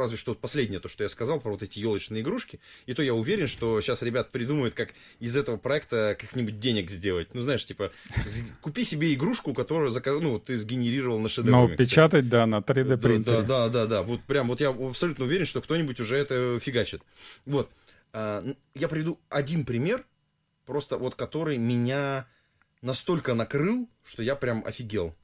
разве что последнее, то, что я сказал про вот эти елочные игрушки. И то я уверен, что сейчас ребят придумают, как из этого проекта как-нибудь денег сделать. Ну, знаешь, типа, купи себе игрушку, которую ну, ты сгенерировал на шедевре. Ну, печатать, да, на 3D принтере. Да, да, да, да. Вот прям, вот я абсолютно уверен, что кто-нибудь уже это фигачит. Вот. А, я приведу один пример, просто вот который меня настолько накрыл, что я прям офигел.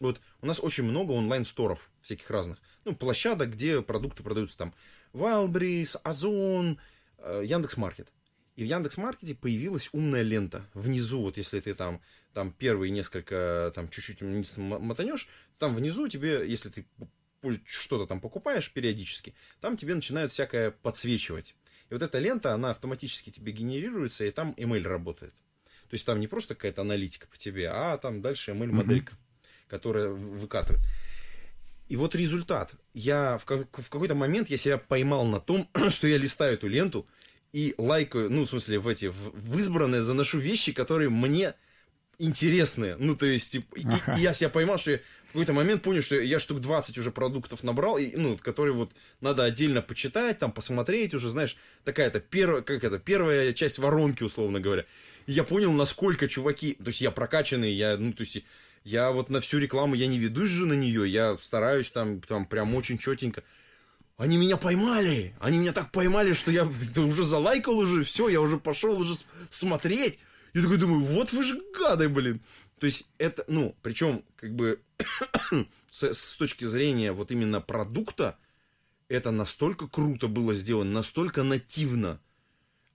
Вот у нас очень много онлайн-сторов всяких разных. Ну, площадок, где продукты продаются там. Wildberries, Озон, э, Яндекс.Маркет. И в Яндекс.Маркете появилась умная лента. Внизу, вот если ты там, там первые несколько, там чуть-чуть мотанешь, там внизу тебе, если ты что-то там покупаешь периодически, там тебе начинают всякое подсвечивать. И вот эта лента, она автоматически тебе генерируется, и там email работает. То есть там не просто какая-то аналитика по тебе, а там дальше email-моделька. Mm-hmm которая выкатывает. И вот результат. Я в, в какой-то момент я себя поймал на том, [CLEARS THROAT] что я листаю эту ленту и лайкаю, ну, в смысле, в эти, в, в избранное заношу вещи, которые мне интересные. Ну, то есть, типа, и, и я себя поймал, что я в какой-то момент понял, что я штук 20 уже продуктов набрал, и, ну, которые вот надо отдельно почитать, там, посмотреть уже, знаешь, такая-то первая, как это, первая часть воронки, условно говоря. И я понял, насколько чуваки, то есть я прокачанный, я, ну, то есть я вот на всю рекламу, я не ведусь же на нее, я стараюсь там, там прям очень четенько. Они меня поймали, они меня так поймали, что я [LAUGHS] уже залайкал уже, все, я уже пошел уже смотреть. Я такой думаю, вот вы же гады, блин. То есть это, ну, причем, как бы, [COUGHS] с, с точки зрения вот именно продукта, это настолько круто было сделано, настолько нативно.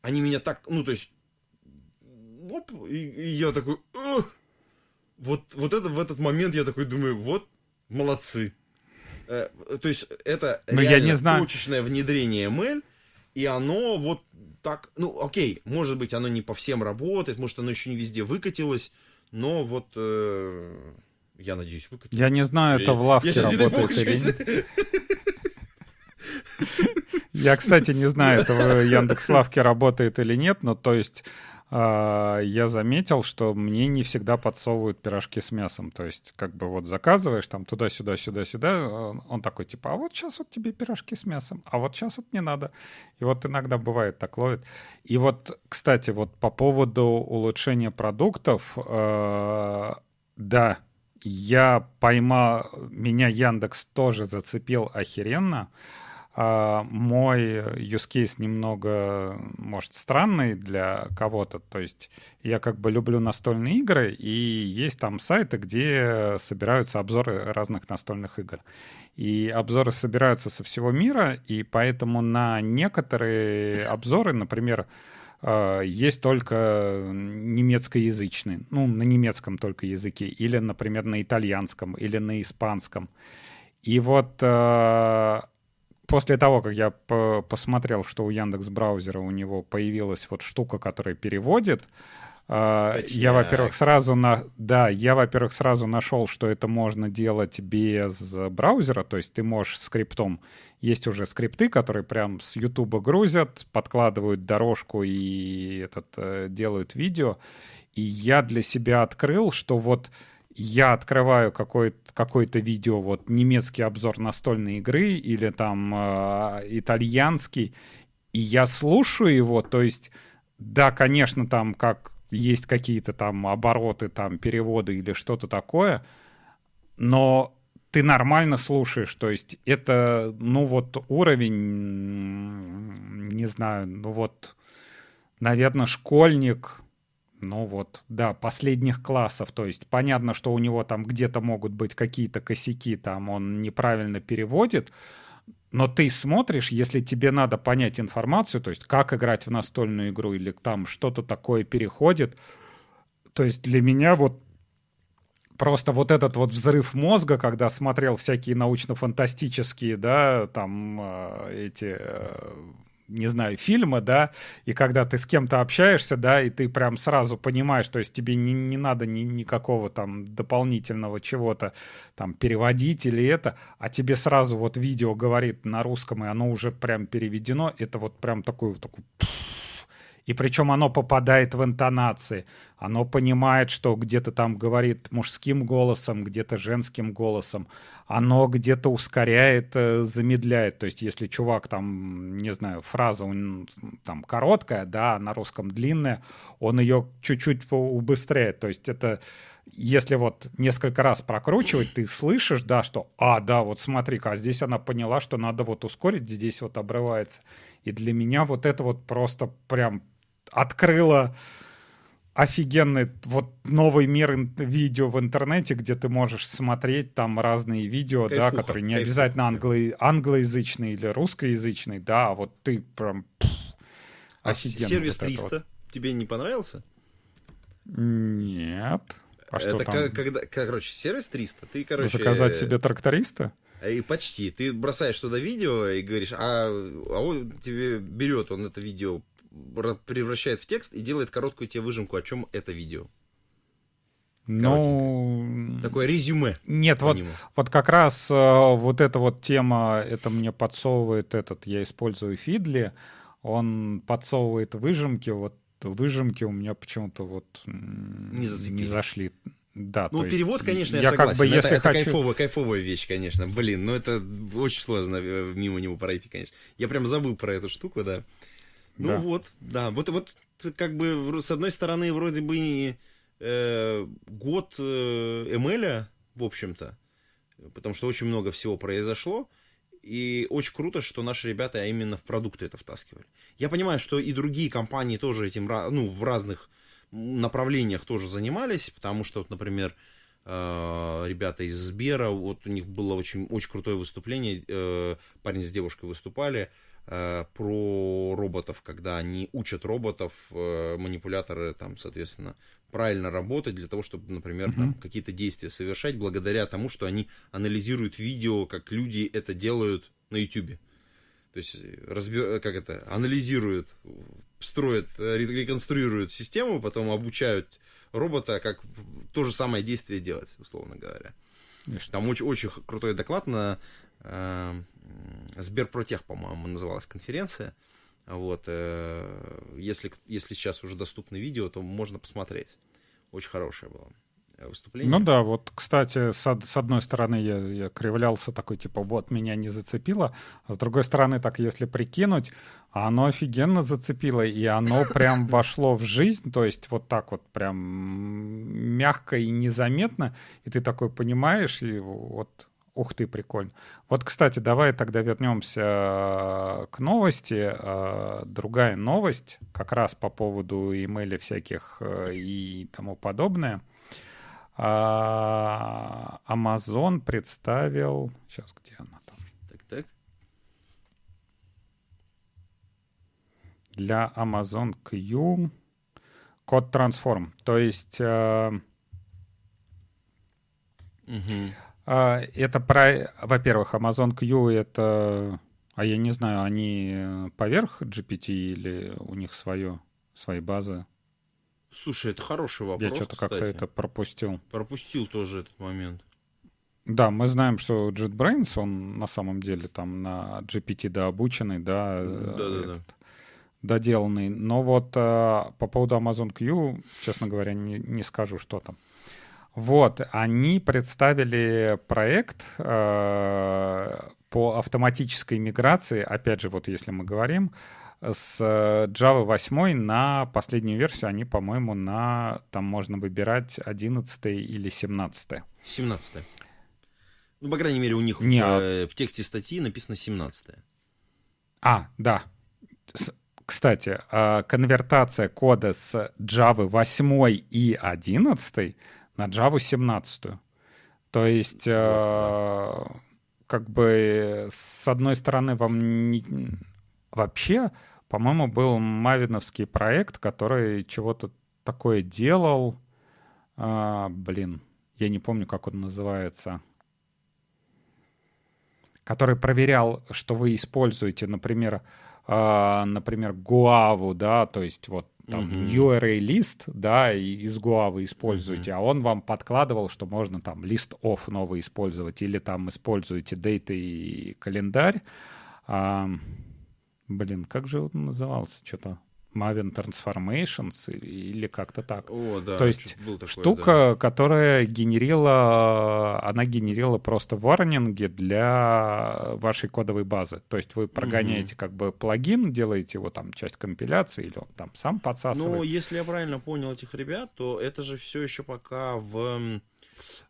Они меня так, ну, то есть, оп, и, и я такой, Ugh! Вот, вот это в этот момент я такой думаю, вот молодцы. Э, то есть это Но реально я не знаю. точечное внедрение ML, и оно вот так, ну окей, может быть оно не по всем работает, может оно еще не везде выкатилось, но вот э, я надеюсь выкатилось. Я не знаю, это в лавке я работает или нет. Я, кстати, не знаю, это в Яндекс.Лавке работает или нет, но то есть я заметил, что мне не всегда подсовывают пирожки с мясом. То есть, как бы вот заказываешь там туда-сюда, сюда-сюда, он такой типа, а вот сейчас вот тебе пирожки с мясом, а вот сейчас вот не надо. И вот иногда бывает так ловит. И вот, кстати, вот по поводу улучшения продуктов, э, да, я поймал, меня Яндекс тоже зацепил охеренно. А, мой use case немного, может, странный для кого-то. То есть я как бы люблю настольные игры, и есть там сайты, где собираются обзоры разных настольных игр. И обзоры собираются со всего мира, и поэтому на некоторые обзоры, например, а, есть только немецкоязычные, ну, на немецком только языке, или, например, на итальянском, или на испанском. И вот а, после того, как я посмотрел, что у Яндекс браузера у него появилась вот штука, которая переводит, а, Точняк. я, во-первых, сразу на, да, я, во-первых, сразу нашел, что это можно делать без браузера, то есть ты можешь скриптом, есть уже скрипты, которые прям с YouTube грузят, подкладывают дорожку и этот э, делают видео, и я для себя открыл, что вот я открываю какой-то какой-то видео, вот немецкий обзор настольной игры или там э, итальянский, и я слушаю его, то есть, да, конечно, там как есть какие-то там обороты, там переводы или что-то такое, но ты нормально слушаешь, то есть это, ну вот уровень, не знаю, ну вот, наверное, школьник, ну вот, да, последних классов. То есть понятно, что у него там где-то могут быть какие-то косяки, там он неправильно переводит, но ты смотришь, если тебе надо понять информацию, то есть как играть в настольную игру или там что-то такое переходит. То есть для меня вот просто вот этот вот взрыв мозга, когда смотрел всякие научно-фантастические, да, там э, эти э, не знаю, фильма, да, и когда ты с кем-то общаешься, да, и ты прям сразу понимаешь, то есть тебе не, не надо ни, никакого там дополнительного чего-то там переводить или это, а тебе сразу вот видео говорит на русском, и оно уже прям переведено, это вот прям такой, такой и причем оно попадает в интонации. Оно понимает, что где-то там говорит мужским голосом, где-то женским голосом. Оно где-то ускоряет, э, замедляет. То есть если чувак там, не знаю, фраза там короткая, да, на русском длинная, он ее чуть-чуть убыстряет. То есть это если вот несколько раз прокручивать, ты слышишь, да, что, а, да, вот смотри-ка, а здесь она поняла, что надо вот ускорить, здесь вот обрывается. И для меня вот это вот просто прям открыла офигенный вот новый мир видео в интернете, где ты можешь смотреть там разные видео, кайфуха, да, которые не кайфуха. обязательно англо, англоязычные или русскоязычные, да, а вот ты прям пфф, а офигенно. Сервис вот 300 вот. тебе не понравился? Нет. А что Это там? Когда, короче, сервис 300, ты, короче... Заказать себе тракториста? И почти. Ты бросаешь туда видео и говоришь, а, а он тебе берет он это видео превращает в текст и делает короткую тебе выжимку, о чем это видео. Ну, такое резюме. Нет, вот, вот как раз э, вот эта вот тема, это мне подсовывает этот, я использую Фидли, он подсовывает выжимки, вот выжимки у меня почему-то вот не, не зашли. Да, ну, перевод, есть, конечно, я, я согласен. Как бы, если это, хочу... это кайфовая, кайфовая вещь, конечно. Блин, ну это очень сложно э, мимо него пройти, конечно. Я прям забыл про эту штуку, да. Ну да. вот, да, вот, вот как бы с одной стороны вроде бы э, год э, Эмеля, в общем-то, потому что очень много всего произошло, и очень круто, что наши ребята именно в продукты это втаскивали. Я понимаю, что и другие компании тоже этим, ну, в разных направлениях тоже занимались, потому что, вот, например, э, ребята из Сбера, вот у них было очень, очень крутое выступление, э, парень с девушкой выступали, про роботов, когда они учат роботов, э, манипуляторы, там, соответственно, правильно работать для того, чтобы, например, uh-huh. там, какие-то действия совершать, благодаря тому, что они анализируют видео, как люди это делают на YouTube. То есть, разбер... как это, анализируют, строят, реконструируют систему, потом обучают робота, как то же самое действие делать, условно говоря. Конечно. Там очень, очень крутой доклад на э, Сберпротех, по-моему, называлась конференция. Вот, э, если, если сейчас уже доступны видео, то можно посмотреть. Очень хорошее было выступление. Ну да, вот, кстати, с, с одной стороны я, я кривлялся такой, типа, вот, меня не зацепило, а с другой стороны, так если прикинуть, оно офигенно зацепило, и оно [LAUGHS] прям вошло в жизнь, то есть вот так вот прям мягко и незаметно, и ты такой понимаешь, и вот Ух ты, прикольно. Вот, кстати, давай тогда вернемся э, к новости. Э, другая новость, как раз по поводу имейлей всяких э, и тому подобное. Amazon представил... Сейчас, где она там? Так, так. Для Amazon Q код Transform. То есть... Угу. А, это про, во-первых, Amazon Q это, а я не знаю, они поверх GPT или у них свое, свои базы? Слушай, это хороший вопрос. Я что-то как-то это пропустил. Пропустил тоже этот момент. Да, мы знаем, что JetBrains, он на самом деле там на GPT дообученный, да, да, да, этот, да. доделанный. Но вот а, по поводу Amazon Q, честно говоря, не, не скажу, что там. Вот, они представили проект э, по автоматической миграции, опять же, вот если мы говорим, с Java 8 на последнюю версию, они, по-моему, на, там можно выбирать 11 или 17. 17. Ну, по крайней мере, у них Не, в, а... в тексте статьи написано 17. А, да. С, кстати, э, конвертация кода с Java 8 и 11 на Java 17. То есть, э, как бы с одной стороны вам не... вообще, по-моему, был мавиновский проект, который чего-то такое делал. А, блин, я не помню, как он называется. Который проверял, что вы используете, например, а, например, Гуаву, да, то есть вот там. URA лист, да, из Гуавы используете, а он вам подкладывал, что можно там лист off новый использовать, или там используете дейты и календарь. А, блин, как же он назывался? Что-то Maven Transformations или как-то так. О, да. То есть такое, штука, да. которая генерила, она генерила просто варнинги для вашей кодовой базы. То есть вы прогоняете угу. как бы плагин, делаете его там часть компиляции, или он там сам подсасывает. Ну, если я правильно понял этих ребят, то это же все еще пока в,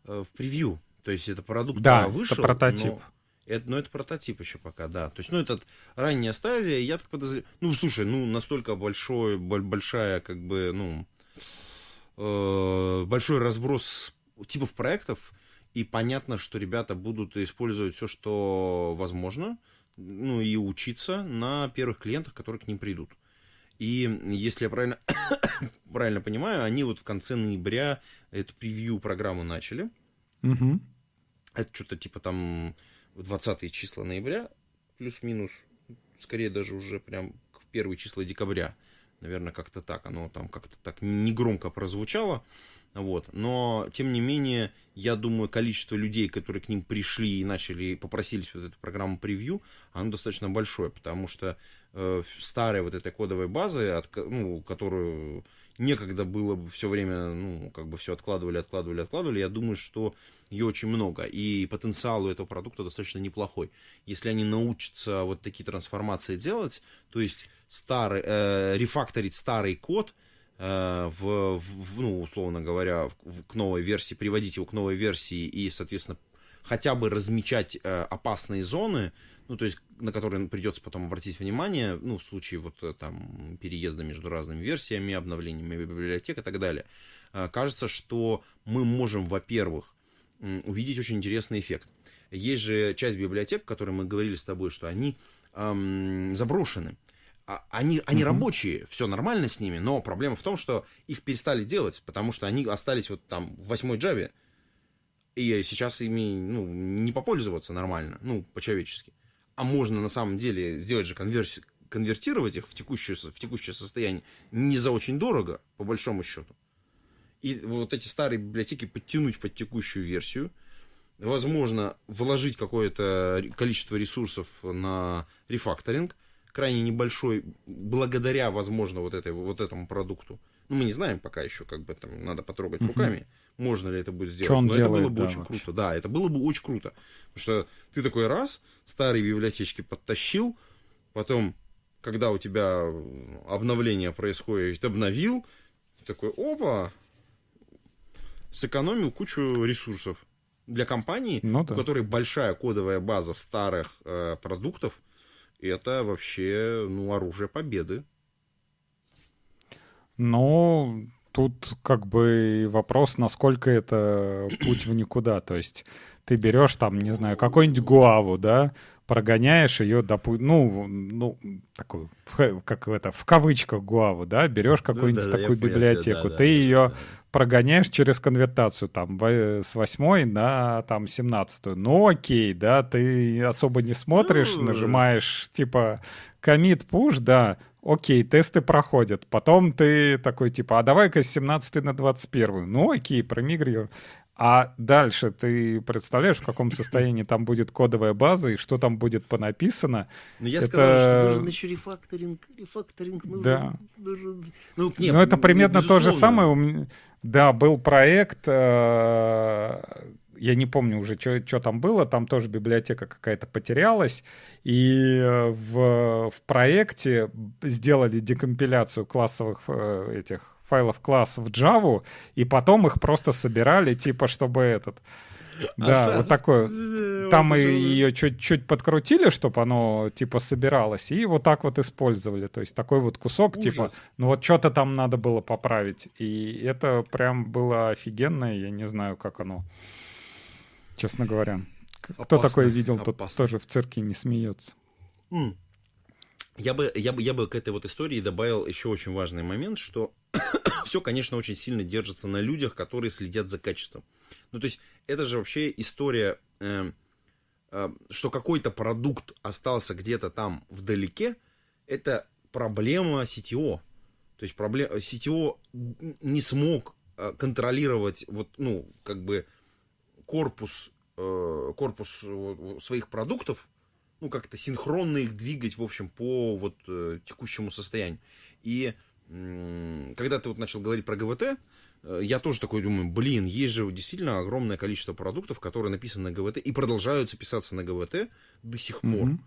э, в превью. То есть это продукт да, вышел, это прототип. Но это, ну, это прототип еще пока, да. То есть, ну, это ранняя стадия, я так подозреваю. Ну, слушай, ну, настолько большой, большая, как бы, ну, э, большой разброс типов проектов, и понятно, что ребята будут использовать все, что возможно, ну, и учиться на первых клиентах, которые к ним придут. И если я правильно, [COUGHS] правильно понимаю, они вот в конце ноября эту превью программу начали. Угу. Это что-то типа там 20 числа ноября, плюс-минус, скорее даже уже прям в первые числа декабря. Наверное, как-то так, оно там как-то так негромко прозвучало. Вот. Но, тем не менее, я думаю, количество людей, которые к ним пришли и начали, попросились вот эту программу превью, оно достаточно большое, потому что э, старая вот этой кодовой базы, от, ну, которую некогда было все время, ну, как бы все откладывали, откладывали, откладывали, я думаю, что ее очень много, и потенциал у этого продукта достаточно неплохой. Если они научатся вот такие трансформации делать, то есть старый, э, рефакторить старый код, э, в, в, ну, условно говоря, в, к новой версии, приводить его к новой версии и, соответственно, хотя бы размечать э, опасные зоны, ну, то есть, на которые придется потом обратить внимание, ну, в случае вот э, там переезда между разными версиями, обновлениями библиотек и так далее. Э, кажется, что мы можем, во-первых, увидеть очень интересный эффект. Есть же часть библиотек, о которой мы говорили с тобой, что они эм, заброшены. А, они, они mm-hmm. рабочие, все нормально с ними, но проблема в том, что их перестали делать, потому что они остались вот там в восьмой Java, и сейчас ими ну, не попользоваться нормально, ну, по-человечески. А можно на самом деле сделать же конверс... конвертировать их в текущее, в текущее состояние не за очень дорого, по большому счету и вот эти старые библиотеки подтянуть под текущую версию, возможно, вложить какое-то количество ресурсов на рефакторинг, крайне небольшой, благодаря, возможно, вот, этой, вот этому продукту. Ну, мы не знаем пока еще, как бы там надо потрогать угу. руками, можно ли это будет сделать. Что он Но делает, это было бы да, очень вообще. круто. Да, это было бы очень круто. Потому что ты такой раз, старые библиотечки подтащил, потом, когда у тебя обновление происходит, обновил, такой, опа, сэкономил кучу ресурсов. Для компании, ну, да. у которой большая кодовая база старых э, продуктов, это вообще ну, оружие победы. Ну, тут как бы вопрос, насколько это путь в никуда. То есть ты берешь там, не знаю, какой-нибудь гуаву, да, прогоняешь ее, допу- ну, ну, такую, как это, в кавычках гуаву, да, берешь ну какую-нибудь ну, да, такую библиотеку, да, ты да, ее да, прогоняешь через конвертацию там с 8 на там 17 ну окей да ты особо не смотришь ну... нажимаешь типа commit push да окей тесты проходят потом ты такой типа а давай-ка с 17 на 21 ну окей промигрировал а дальше ты представляешь, в каком состоянии там будет кодовая база и что там будет понаписано? Ну, я это... сказал, что нужен еще рефакторинг. Рефакторинг нужен. Да. нужен... Ну, нет, Но это примерно безусловно. то же самое. Да, был проект, э, я не помню уже, что там было, там тоже библиотека какая-то потерялась, и в, в проекте сделали декомпиляцию классовых э, этих файлов класс в Java, и потом их просто собирали, типа, чтобы этот... Да, а вот такое. Там мы ее чуть-чуть подкрутили, чтобы оно типа собиралось, и вот так вот использовали. То есть такой вот кусок, типа, Ужас. типа, ну вот что-то там надо было поправить. И это прям было офигенно, я не знаю, как оно, честно говоря. Кто такое видел, тот тоже в цирке не смеется. Я бы, я, бы, я бы к этой вот истории добавил еще очень важный момент, что [COUGHS] все, конечно, очень сильно держится на людях, которые следят за качеством. Ну, то есть, это же вообще история, э, э, что какой-то продукт остался где-то там вдалеке, это проблема CTO. То есть, проблема, CTO не смог э, контролировать вот, ну, как бы корпус, э, корпус своих продуктов, ну, как-то синхронно их двигать, в общем, по вот э, текущему состоянию. И когда ты вот начал говорить про ГВТ, э, я тоже такой думаю, блин, есть же действительно огромное количество продуктов, которые написаны на ГВТ и продолжаются писаться на ГВТ до сих пор. Mm-hmm.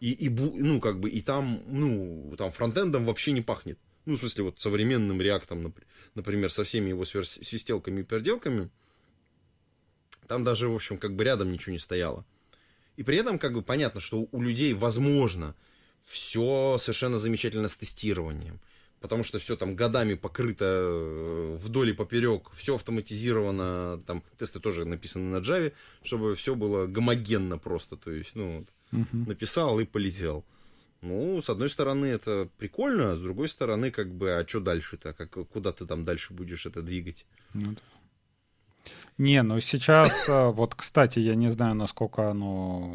И, и, ну, как бы, и там, ну, там фронтендом вообще не пахнет. Ну, в смысле, вот современным реактом, например, со всеми его свистелками и переделками, там даже, в общем, как бы рядом ничего не стояло. И при этом, как бы, понятно, что у людей, возможно, все совершенно замечательно с тестированием потому что все там годами покрыто э, вдоль и поперек, все автоматизировано, там тесты тоже написаны на Java, чтобы все было гомогенно просто, то есть, ну, uh-huh. написал и полетел. Ну, с одной стороны, это прикольно, а с другой стороны, как бы, а что дальше-то? Как, куда ты там дальше будешь это двигать? Ну, да. Не, ну сейчас, э, вот, кстати, я не знаю, насколько оно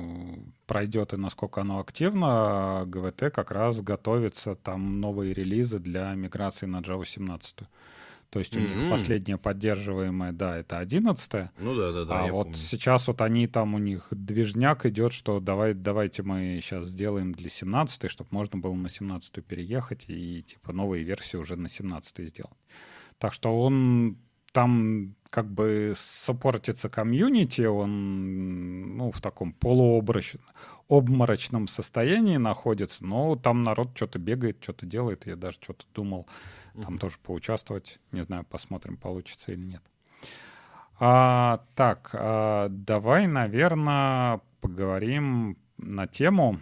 пройдет и насколько оно активно. ГВТ как раз готовится там новые релизы для миграции на Java 17. То есть у mm-hmm. них последняя поддерживаемая, да, это 11 Ну да, да, да. А вот помню. сейчас вот они там, у них движняк идет, что давай, давайте мы сейчас сделаем для 17 чтобы можно было на 17 переехать и типа новые версии уже на 17 сделать. Так что он там как бы саппортится комьюнити, он ну, в таком полуобморочном состоянии находится, но там народ что-то бегает, что-то делает. Я даже что-то думал там mm-hmm. тоже поучаствовать. Не знаю, посмотрим, получится или нет. А, так, а, давай, наверное, поговорим на тему,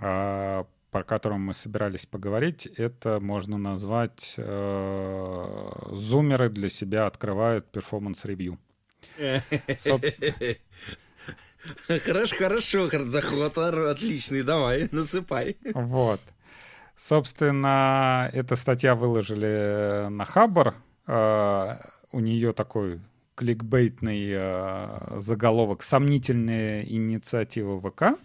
а, про которую мы собирались поговорить, это можно назвать э, зумеры для себя открывают performance review. Хорошо, хорошо, заход отличный, давай, насыпай. Вот. Собственно, эта статья выложили на Хабар. Э, у нее такой кликбейтный э, заголовок «Сомнительная инициатива ВК».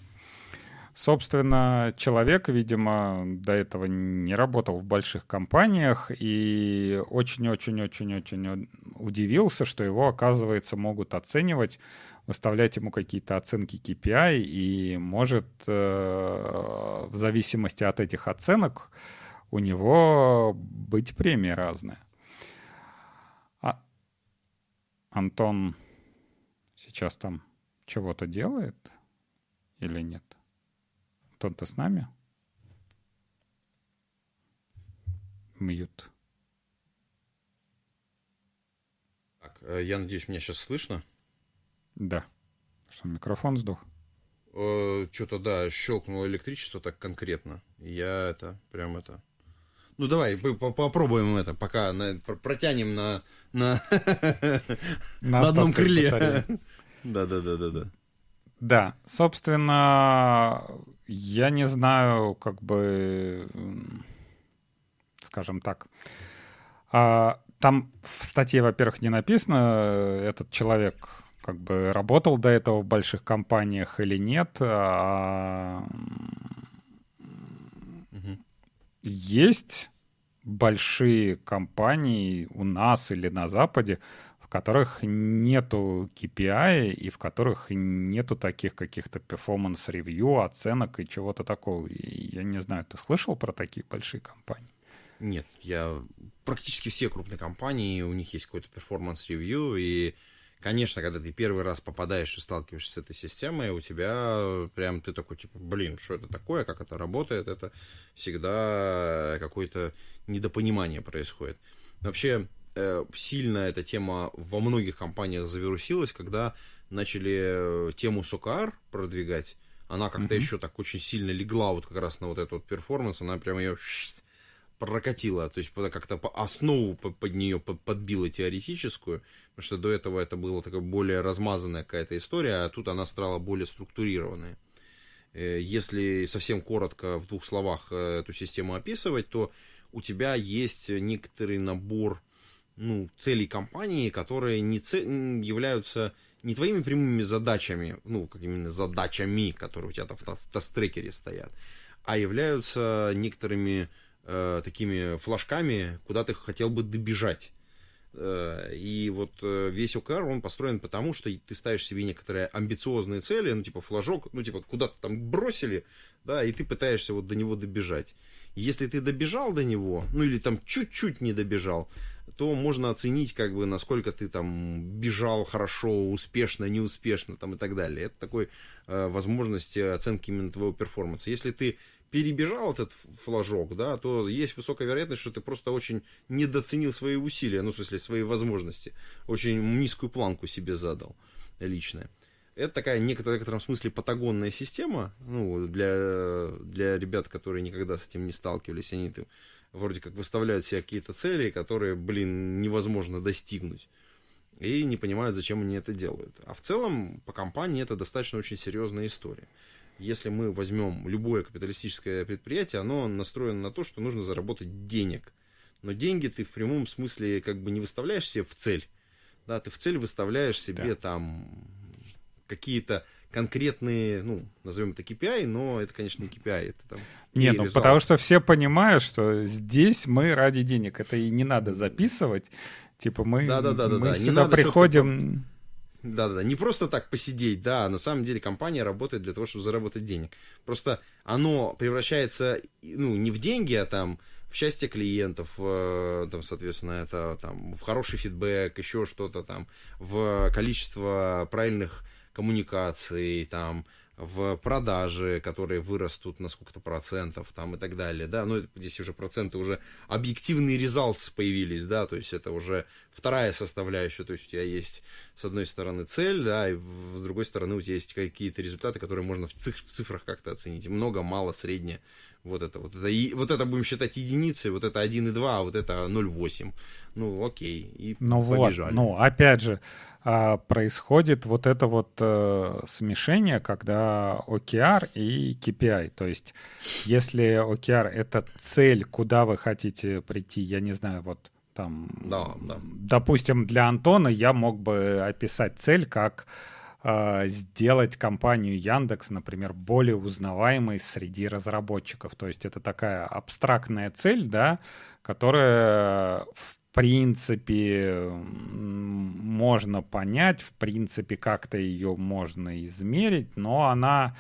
Собственно, человек, видимо, до этого не работал в больших компаниях и очень-очень-очень-очень удивился, что его, оказывается, могут оценивать, выставлять ему какие-то оценки KPI, и может э, в зависимости от этих оценок у него быть премия разная. А Антон сейчас там чего-то делает или нет? Антон, с нами? Мьют. Так, э, я надеюсь, меня сейчас слышно? Да. Что, микрофон сдох? Э, Что-то, да, щелкнуло электричество так конкретно. Я это, прям это... Ну давай, попробуем это, пока на, протянем на, на, [LAUGHS] на одном крыле. [LAUGHS] Да, да, собственно, я не знаю, как бы, скажем так, а, там в статье, во-первых, не написано, этот человек как бы работал до этого в больших компаниях или нет. А... Угу. Есть большие компании у нас или на Западе, которых нету KPI и в которых нету таких каких-то performance review, оценок и чего-то такого. И я не знаю, ты слышал про такие большие компании? Нет, я практически все крупные компании, у них есть какой-то performance review, и, конечно, когда ты первый раз попадаешь и сталкиваешься с этой системой, у тебя прям ты такой, типа, блин, что это такое, как это работает, это всегда какое-то недопонимание происходит. Вообще, сильно эта тема во многих компаниях завирусилась, когда начали э, тему с OKR продвигать. Она как-то mm-hmm. еще так очень сильно легла вот как раз на вот этот вот performance, она прям ее прокатило, то есть как-то по основу под нее подбило теоретическую, потому что до этого это была такая более размазанная какая-то история, а тут она стала более структурированной. Э, если совсем коротко в двух словах э, эту систему описывать, то у тебя есть некоторый набор ну, целей компании, которые не ц... являются не твоими прямыми задачами, ну, как именно задачами, которые у тебя там в тест-трекере стоят, а являются некоторыми э, такими флажками, куда ты хотел бы добежать. Э, и вот э, весь OKR, он построен потому, что ты ставишь себе некоторые амбициозные цели, ну, типа флажок, ну, типа куда-то там бросили, да, и ты пытаешься вот до него добежать. Если ты добежал до него, ну, или там чуть-чуть не добежал, то можно оценить, как бы, насколько ты там бежал хорошо, успешно, неуспешно, там и так далее. Это такой э, возможность оценки именно твоего перформанса. Если ты перебежал этот флажок, да, то есть высокая вероятность, что ты просто очень недооценил свои усилия, ну, в смысле, свои возможности. Очень низкую планку себе задал личная. Это такая в некотором смысле патагонная система, ну, для, для ребят, которые никогда с этим не сталкивались, они там вроде как выставляют себе какие-то цели, которые, блин, невозможно достигнуть. И не понимают, зачем они это делают. А в целом, по компании это достаточно очень серьезная история если мы возьмем любое капиталистическое предприятие, оно настроено на то, что нужно заработать денег. Но деньги ты в прямом смысле как бы не выставляешь себе в цель. Да, ты в цель выставляешь себе да. там какие-то конкретные, ну, назовем это KPI, но это, конечно, не KPI, это там... Нет, ну, потому что все понимают, что здесь мы ради денег, это и не надо записывать, типа мы, да, да, да, мы да, сюда приходим... Да-да-да, не просто так посидеть, да, а на самом деле компания работает для того, чтобы заработать денег. Просто оно превращается, ну, не в деньги, а там в счастье клиентов, там, соответственно, это там в хороший фидбэк, еще что-то там, в количество правильных коммуникаций, там, в продаже, которые вырастут на сколько-то процентов там и так далее, да, ну здесь уже проценты уже объективные результаты появились, да, то есть это уже вторая составляющая, то есть у тебя есть с одной стороны цель, да, и с другой стороны у тебя есть какие-то результаты, которые можно в, циф- в цифрах как-то оценить, много, мало, среднее, вот это, вот это, и, вот это будем считать единицей, вот это 1,2, а вот это 0,8, ну окей, и ну побежали. Вот, ну опять же, а, происходит вот это вот э, смешение, когда OKR и KPI. То есть, если OKR — это цель, куда вы хотите прийти, я не знаю, вот там, да, да. допустим, для Антона я мог бы описать цель как сделать компанию Яндекс, например, более узнаваемой среди разработчиков. То есть это такая абстрактная цель, да, которая в принципе можно понять, в принципе как-то ее можно измерить, но она,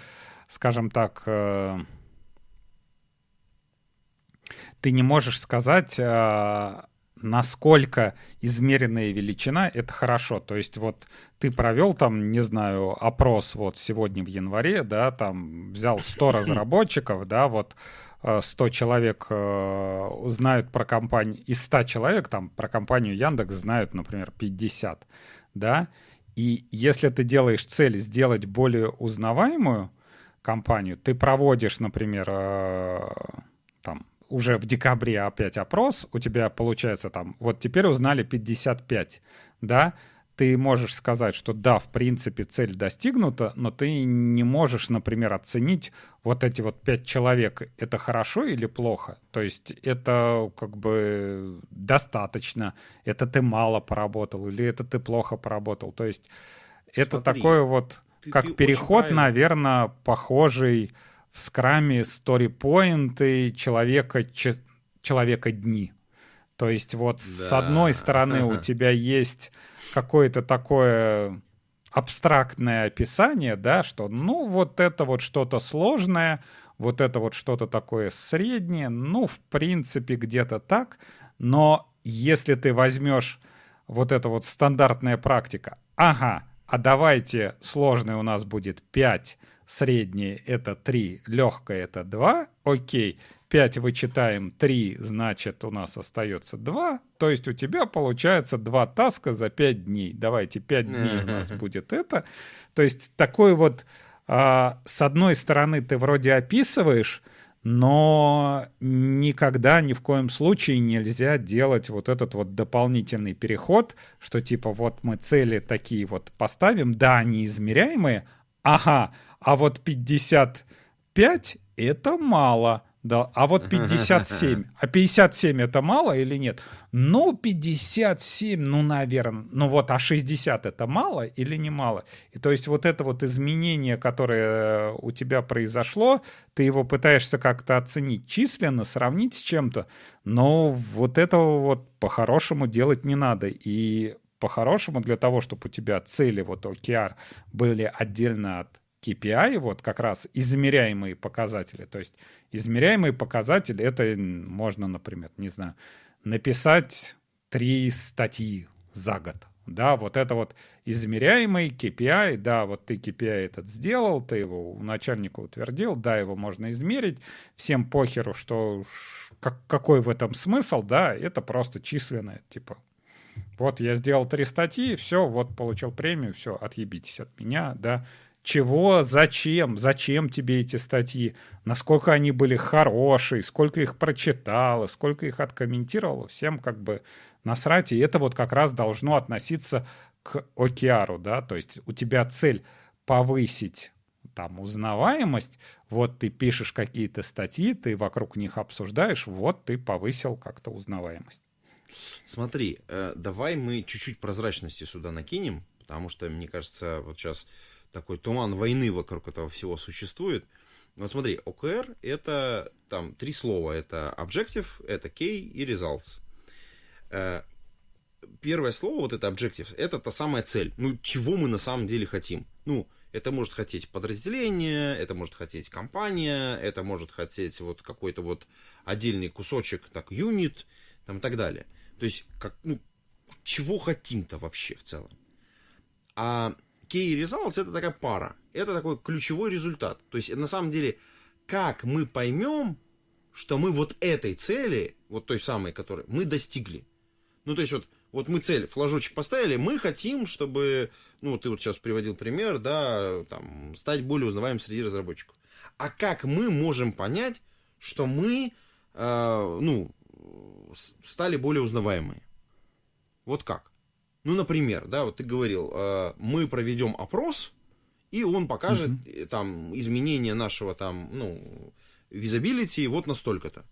скажем так, э, ты не можешь сказать, э, насколько измеренная величина — это хорошо. То есть вот ты провел там, не знаю, опрос вот сегодня в январе, да, там взял 100 [COUGHS] разработчиков, да, вот 100 э, человек э, знают про компанию, из 100 человек там про компанию Яндекс знают, например, 50, да, и если ты делаешь цель сделать более узнаваемую компанию, ты проводишь, например, э, там уже в декабре опять опрос, у тебя получается там, вот теперь узнали 55, да, ты можешь сказать, что да, в принципе, цель достигнута, но ты не можешь, например, оценить вот эти вот пять человек, это хорошо или плохо. То есть это как бы достаточно, это ты мало поработал или это ты плохо поработал. То есть Смотри, это такое вот, как ты переход, наверное, похожий в скраме сторипоинты человека, человека дни. То есть вот да. с одной стороны у тебя есть какое-то такое абстрактное описание, да, что ну вот это вот что-то сложное, вот это вот что-то такое среднее, ну в принципе где-то так, но если ты возьмешь вот это вот стандартная практика, ага, а давайте сложное у нас будет 5, среднее это 3, легкое это 2, окей, 5 вычитаем 3, значит, у нас остается 2. То есть у тебя получается 2 таска за 5 дней. Давайте 5 дней у нас будет это. То есть такой вот, а, с одной стороны, ты вроде описываешь, но никогда ни в коем случае нельзя делать вот этот вот дополнительный переход, что типа вот мы цели такие вот поставим, да, они измеряемые, ага, а вот 55 это мало, да, а вот 57. А 57 это мало или нет? Ну, 57, ну, наверное. Ну вот, а 60 это мало или не мало? И то есть вот это вот изменение, которое у тебя произошло, ты его пытаешься как-то оценить численно, сравнить с чем-то, но вот этого вот по-хорошему делать не надо. И по-хорошему для того, чтобы у тебя цели вот OKR были отдельно от KPI, вот как раз измеряемые показатели. То есть измеряемые показатели, это можно, например, не знаю, написать три статьи за год. Да, вот это вот измеряемый KPI, да, вот ты KPI этот сделал, ты его у начальника утвердил, да, его можно измерить, всем похеру, что как, какой в этом смысл, да, это просто численное, типа, вот я сделал три статьи, все, вот получил премию, все, отъебитесь от меня, да, чего, зачем, зачем тебе эти статьи, насколько они были хорошие, сколько их прочитало, сколько их откомментировало, всем как бы насрать, и это вот как раз должно относиться к океару, да, то есть у тебя цель повысить там узнаваемость, вот ты пишешь какие-то статьи, ты вокруг них обсуждаешь, вот ты повысил как-то узнаваемость. Смотри, э, давай мы чуть-чуть прозрачности сюда накинем, потому что, мне кажется, вот сейчас такой туман войны вокруг этого всего существует. Вот смотри, OKR это там три слова. Это objective, это key и results. Э, первое слово, вот это objective, это та самая цель. Ну, чего мы на самом деле хотим? Ну, это может хотеть подразделение, это может хотеть компания, это может хотеть вот какой-то вот отдельный кусочек, так, юнит, там и так далее. То есть, как, ну, чего хотим-то вообще в целом? А key results это такая пара. Это такой ключевой результат. То есть, на самом деле, как мы поймем, что мы вот этой цели, вот той самой, которой мы достигли. Ну, то есть, вот, вот мы цель, флажочек поставили, мы хотим, чтобы, ну, ты вот сейчас приводил пример, да, там, стать более узнаваемым среди разработчиков. А как мы можем понять, что мы, э, ну, стали более узнаваемые? Вот как? Ну, например, да, вот ты говорил, э, мы проведем опрос, и он покажет uh-huh. там изменение нашего там, ну, визабилити вот настолько-то.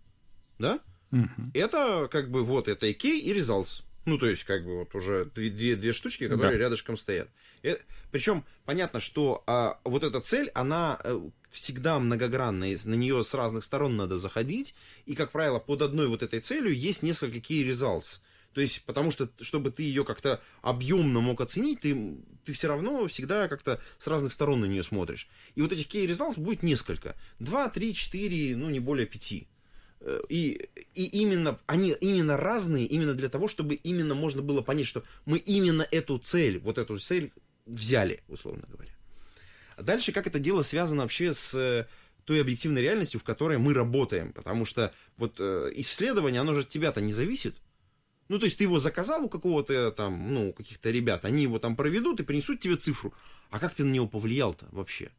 Да? Uh-huh. Это как бы вот это и key и results. Ну, то есть, как бы вот уже две, две, две штучки, которые да. рядышком стоят. И, причем понятно, что а, вот эта цель, она э, всегда многогранная, на нее с разных сторон надо заходить, и, как правило, под одной вот этой целью есть несколько key results. То есть, потому что, чтобы ты ее как-то объемно мог оценить, ты, ты все равно всегда как-то с разных сторон на нее смотришь. И вот этих key results будет несколько. Два, три, четыре, ну, не более пяти. Э, и, и именно, они именно разные, именно для того, чтобы именно можно было понять, что мы именно эту цель, вот эту цель взяли, условно говоря. Дальше, как это дело связано вообще с э, той объективной реальностью, в которой мы работаем. Потому что вот э, исследование, оно же от тебя-то не зависит. Ну, то есть ты его заказал у какого-то там, ну, каких-то ребят, они его там проведут и принесут тебе цифру. А как ты на него повлиял-то вообще?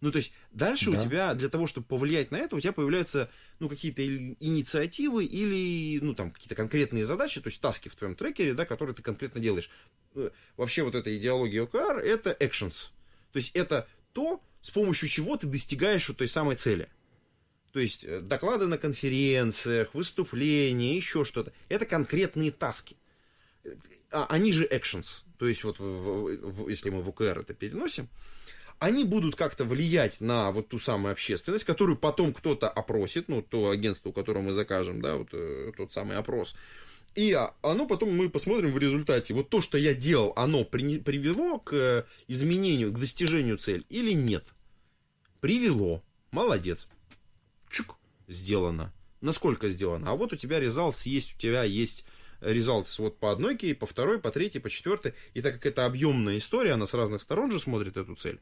Ну, то есть дальше да. у тебя, для того, чтобы повлиять на это, у тебя появляются, ну, какие-то инициативы или, ну, там, какие-то конкретные задачи, то есть таски в твоем трекере, да, которые ты конкретно делаешь. Э, вообще вот эта идеология OKR — это actions. То есть это то, с помощью чего ты достигаешь вот той самой цели. То есть э, доклады на конференциях, выступления, еще что-то. Это конкретные таски. А, они же actions. То есть вот если мы в ОКР это переносим, они будут как-то влиять на вот ту самую общественность, которую потом кто-то опросит, ну, то агентство, у которого мы закажем, да, вот э, тот самый опрос. И а, оно потом мы посмотрим в результате, вот то, что я делал, оно при, привело к э, изменению, к достижению цели или нет. Привело. Молодец чук, сделано. Насколько сделано? А вот у тебя результат есть, у тебя есть результат вот по одной кей, по второй, по третьей, по четвертой. И так как это объемная история, она с разных сторон же смотрит эту цель.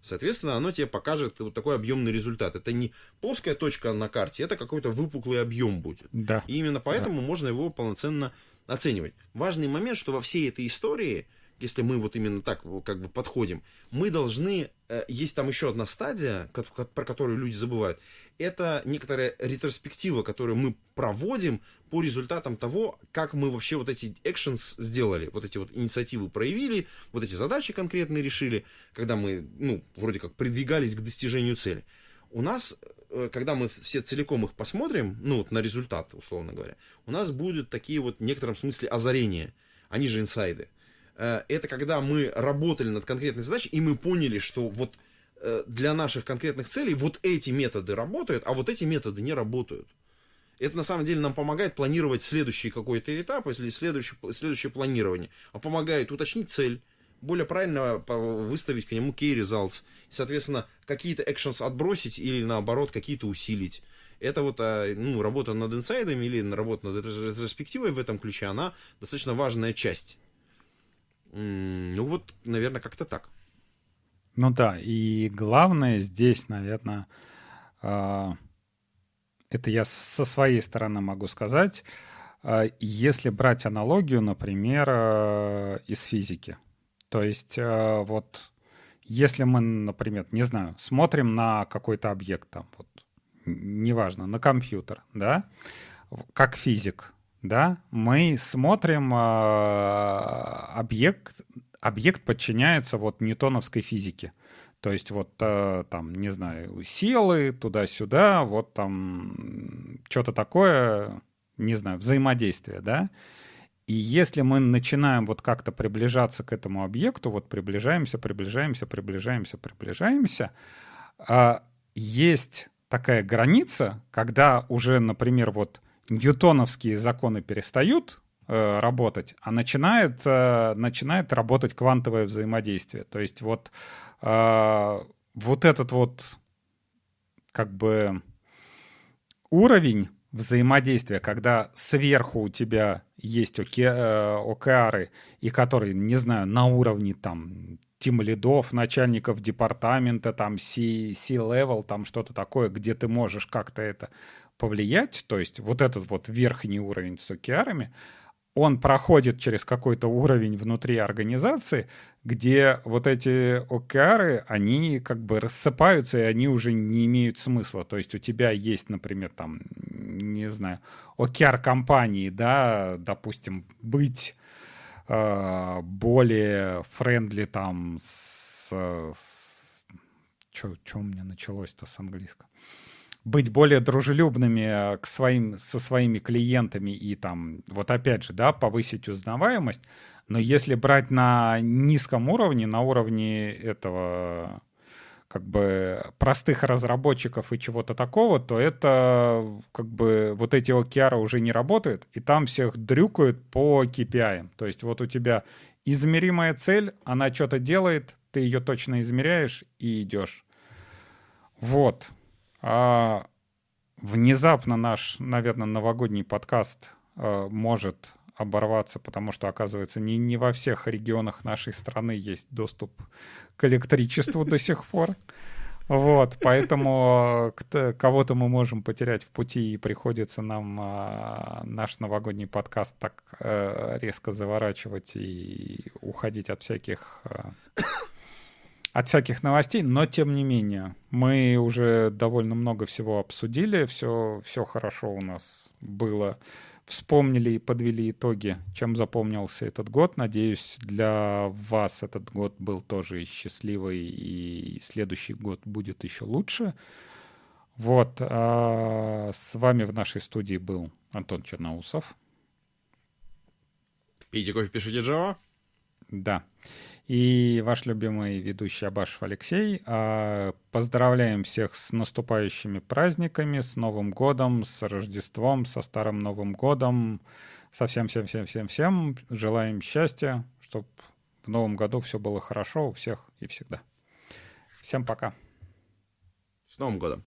Соответственно, оно тебе покажет вот такой объемный результат. Это не плоская точка на карте, это какой-то выпуклый объем будет. Да. И именно поэтому да. можно его полноценно оценивать. Важный момент, что во всей этой истории если мы вот именно так как бы подходим, мы должны, э, есть там еще одна стадия, про которую люди забывают, это некоторая ретроспектива, которую мы проводим по результатам того, как мы вообще вот эти actions сделали, вот эти вот инициативы проявили, вот эти задачи конкретные решили, когда мы, ну, вроде как продвигались к достижению цели. У нас э, когда мы все целиком их посмотрим, ну, вот на результат, условно говоря, у нас будут такие вот в некотором смысле озарения, они же инсайды. Э, это когда мы работали над конкретной задачей, и мы поняли, что вот для наших конкретных целей вот эти методы работают, а вот эти методы не работают. Это на самом деле нам помогает планировать следующий какой-то этап, если следующее, следующее планирование. А помогает уточнить цель, более правильно выставить к нему key results. Соответственно, какие-то actions отбросить или наоборот какие-то усилить. Это вот а, ну, работа над инсайдами или работа над ретроспективой в этом ключе, она достаточно важная часть ну вот, наверное, как-то так. Ну да, и главное здесь, наверное, а, это я со своей стороны могу сказать, а, если брать аналогию, например, а, из физики. То есть вот если мы, например, не знаю, смотрим на какой-то объект, там, вот, неважно, на компьютер, да, как физик, да, мы смотрим э, объект, объект подчиняется вот ньютоновской физике. То есть вот э, там, не знаю, силы туда-сюда, вот там что-то такое, не знаю, взаимодействие, да. И если мы начинаем вот как-то приближаться к этому объекту, вот приближаемся, приближаемся, приближаемся, приближаемся, э, есть такая граница, когда уже, например, вот ньютоновские законы перестают э, работать, а начинает, э, начинает работать квантовое взаимодействие. То есть вот, э, вот этот вот как бы уровень взаимодействия, когда сверху у тебя есть оке, океары, и которые, не знаю, на уровне там тим лидов, начальников департамента, там C-level, там что-то такое, где ты можешь как-то это повлиять, то есть вот этот вот верхний уровень с океарами, он проходит через какой-то уровень внутри организации, где вот эти океары, они как бы рассыпаются, и они уже не имеют смысла. То есть у тебя есть, например, там, не знаю, океар компании, да, допустим, быть э, более френдли там с... с что у меня началось-то с английского? Быть более дружелюбными э, к своим, со своими клиентами и там, вот опять же, да, повысить узнаваемость. Но если брать на низком уровне, на уровне этого как бы простых разработчиков и чего-то такого, то это как бы вот эти OKR уже не работают, и там всех дрюкают по KPI. То есть вот у тебя измеримая цель, она что-то делает, ты ее точно измеряешь и идешь. Вот. А внезапно наш, наверное, новогодний подкаст а, может оборваться, потому что, оказывается, не, не во всех регионах нашей страны есть доступ к электричеству до сих пор. Вот, поэтому кого-то мы можем потерять в пути, и приходится нам а, наш новогодний подкаст так а, резко заворачивать и уходить от всяких а, от всяких новостей, но тем не менее, мы уже довольно много всего обсудили, все, все хорошо у нас было. Вспомнили и подвели итоги, чем запомнился этот год. Надеюсь, для вас этот год был тоже счастливый, и следующий год будет еще лучше. Вот. А с вами в нашей студии был Антон Черноусов. Пейте кофе, пишите Java. Да и ваш любимый ведущий Абашев Алексей. А, поздравляем всех с наступающими праздниками, с Новым годом, с Рождеством, со Старым Новым годом, со всем-всем-всем-всем-всем. Желаем счастья, чтобы в Новом году все было хорошо у всех и всегда. Всем пока. С Новым годом!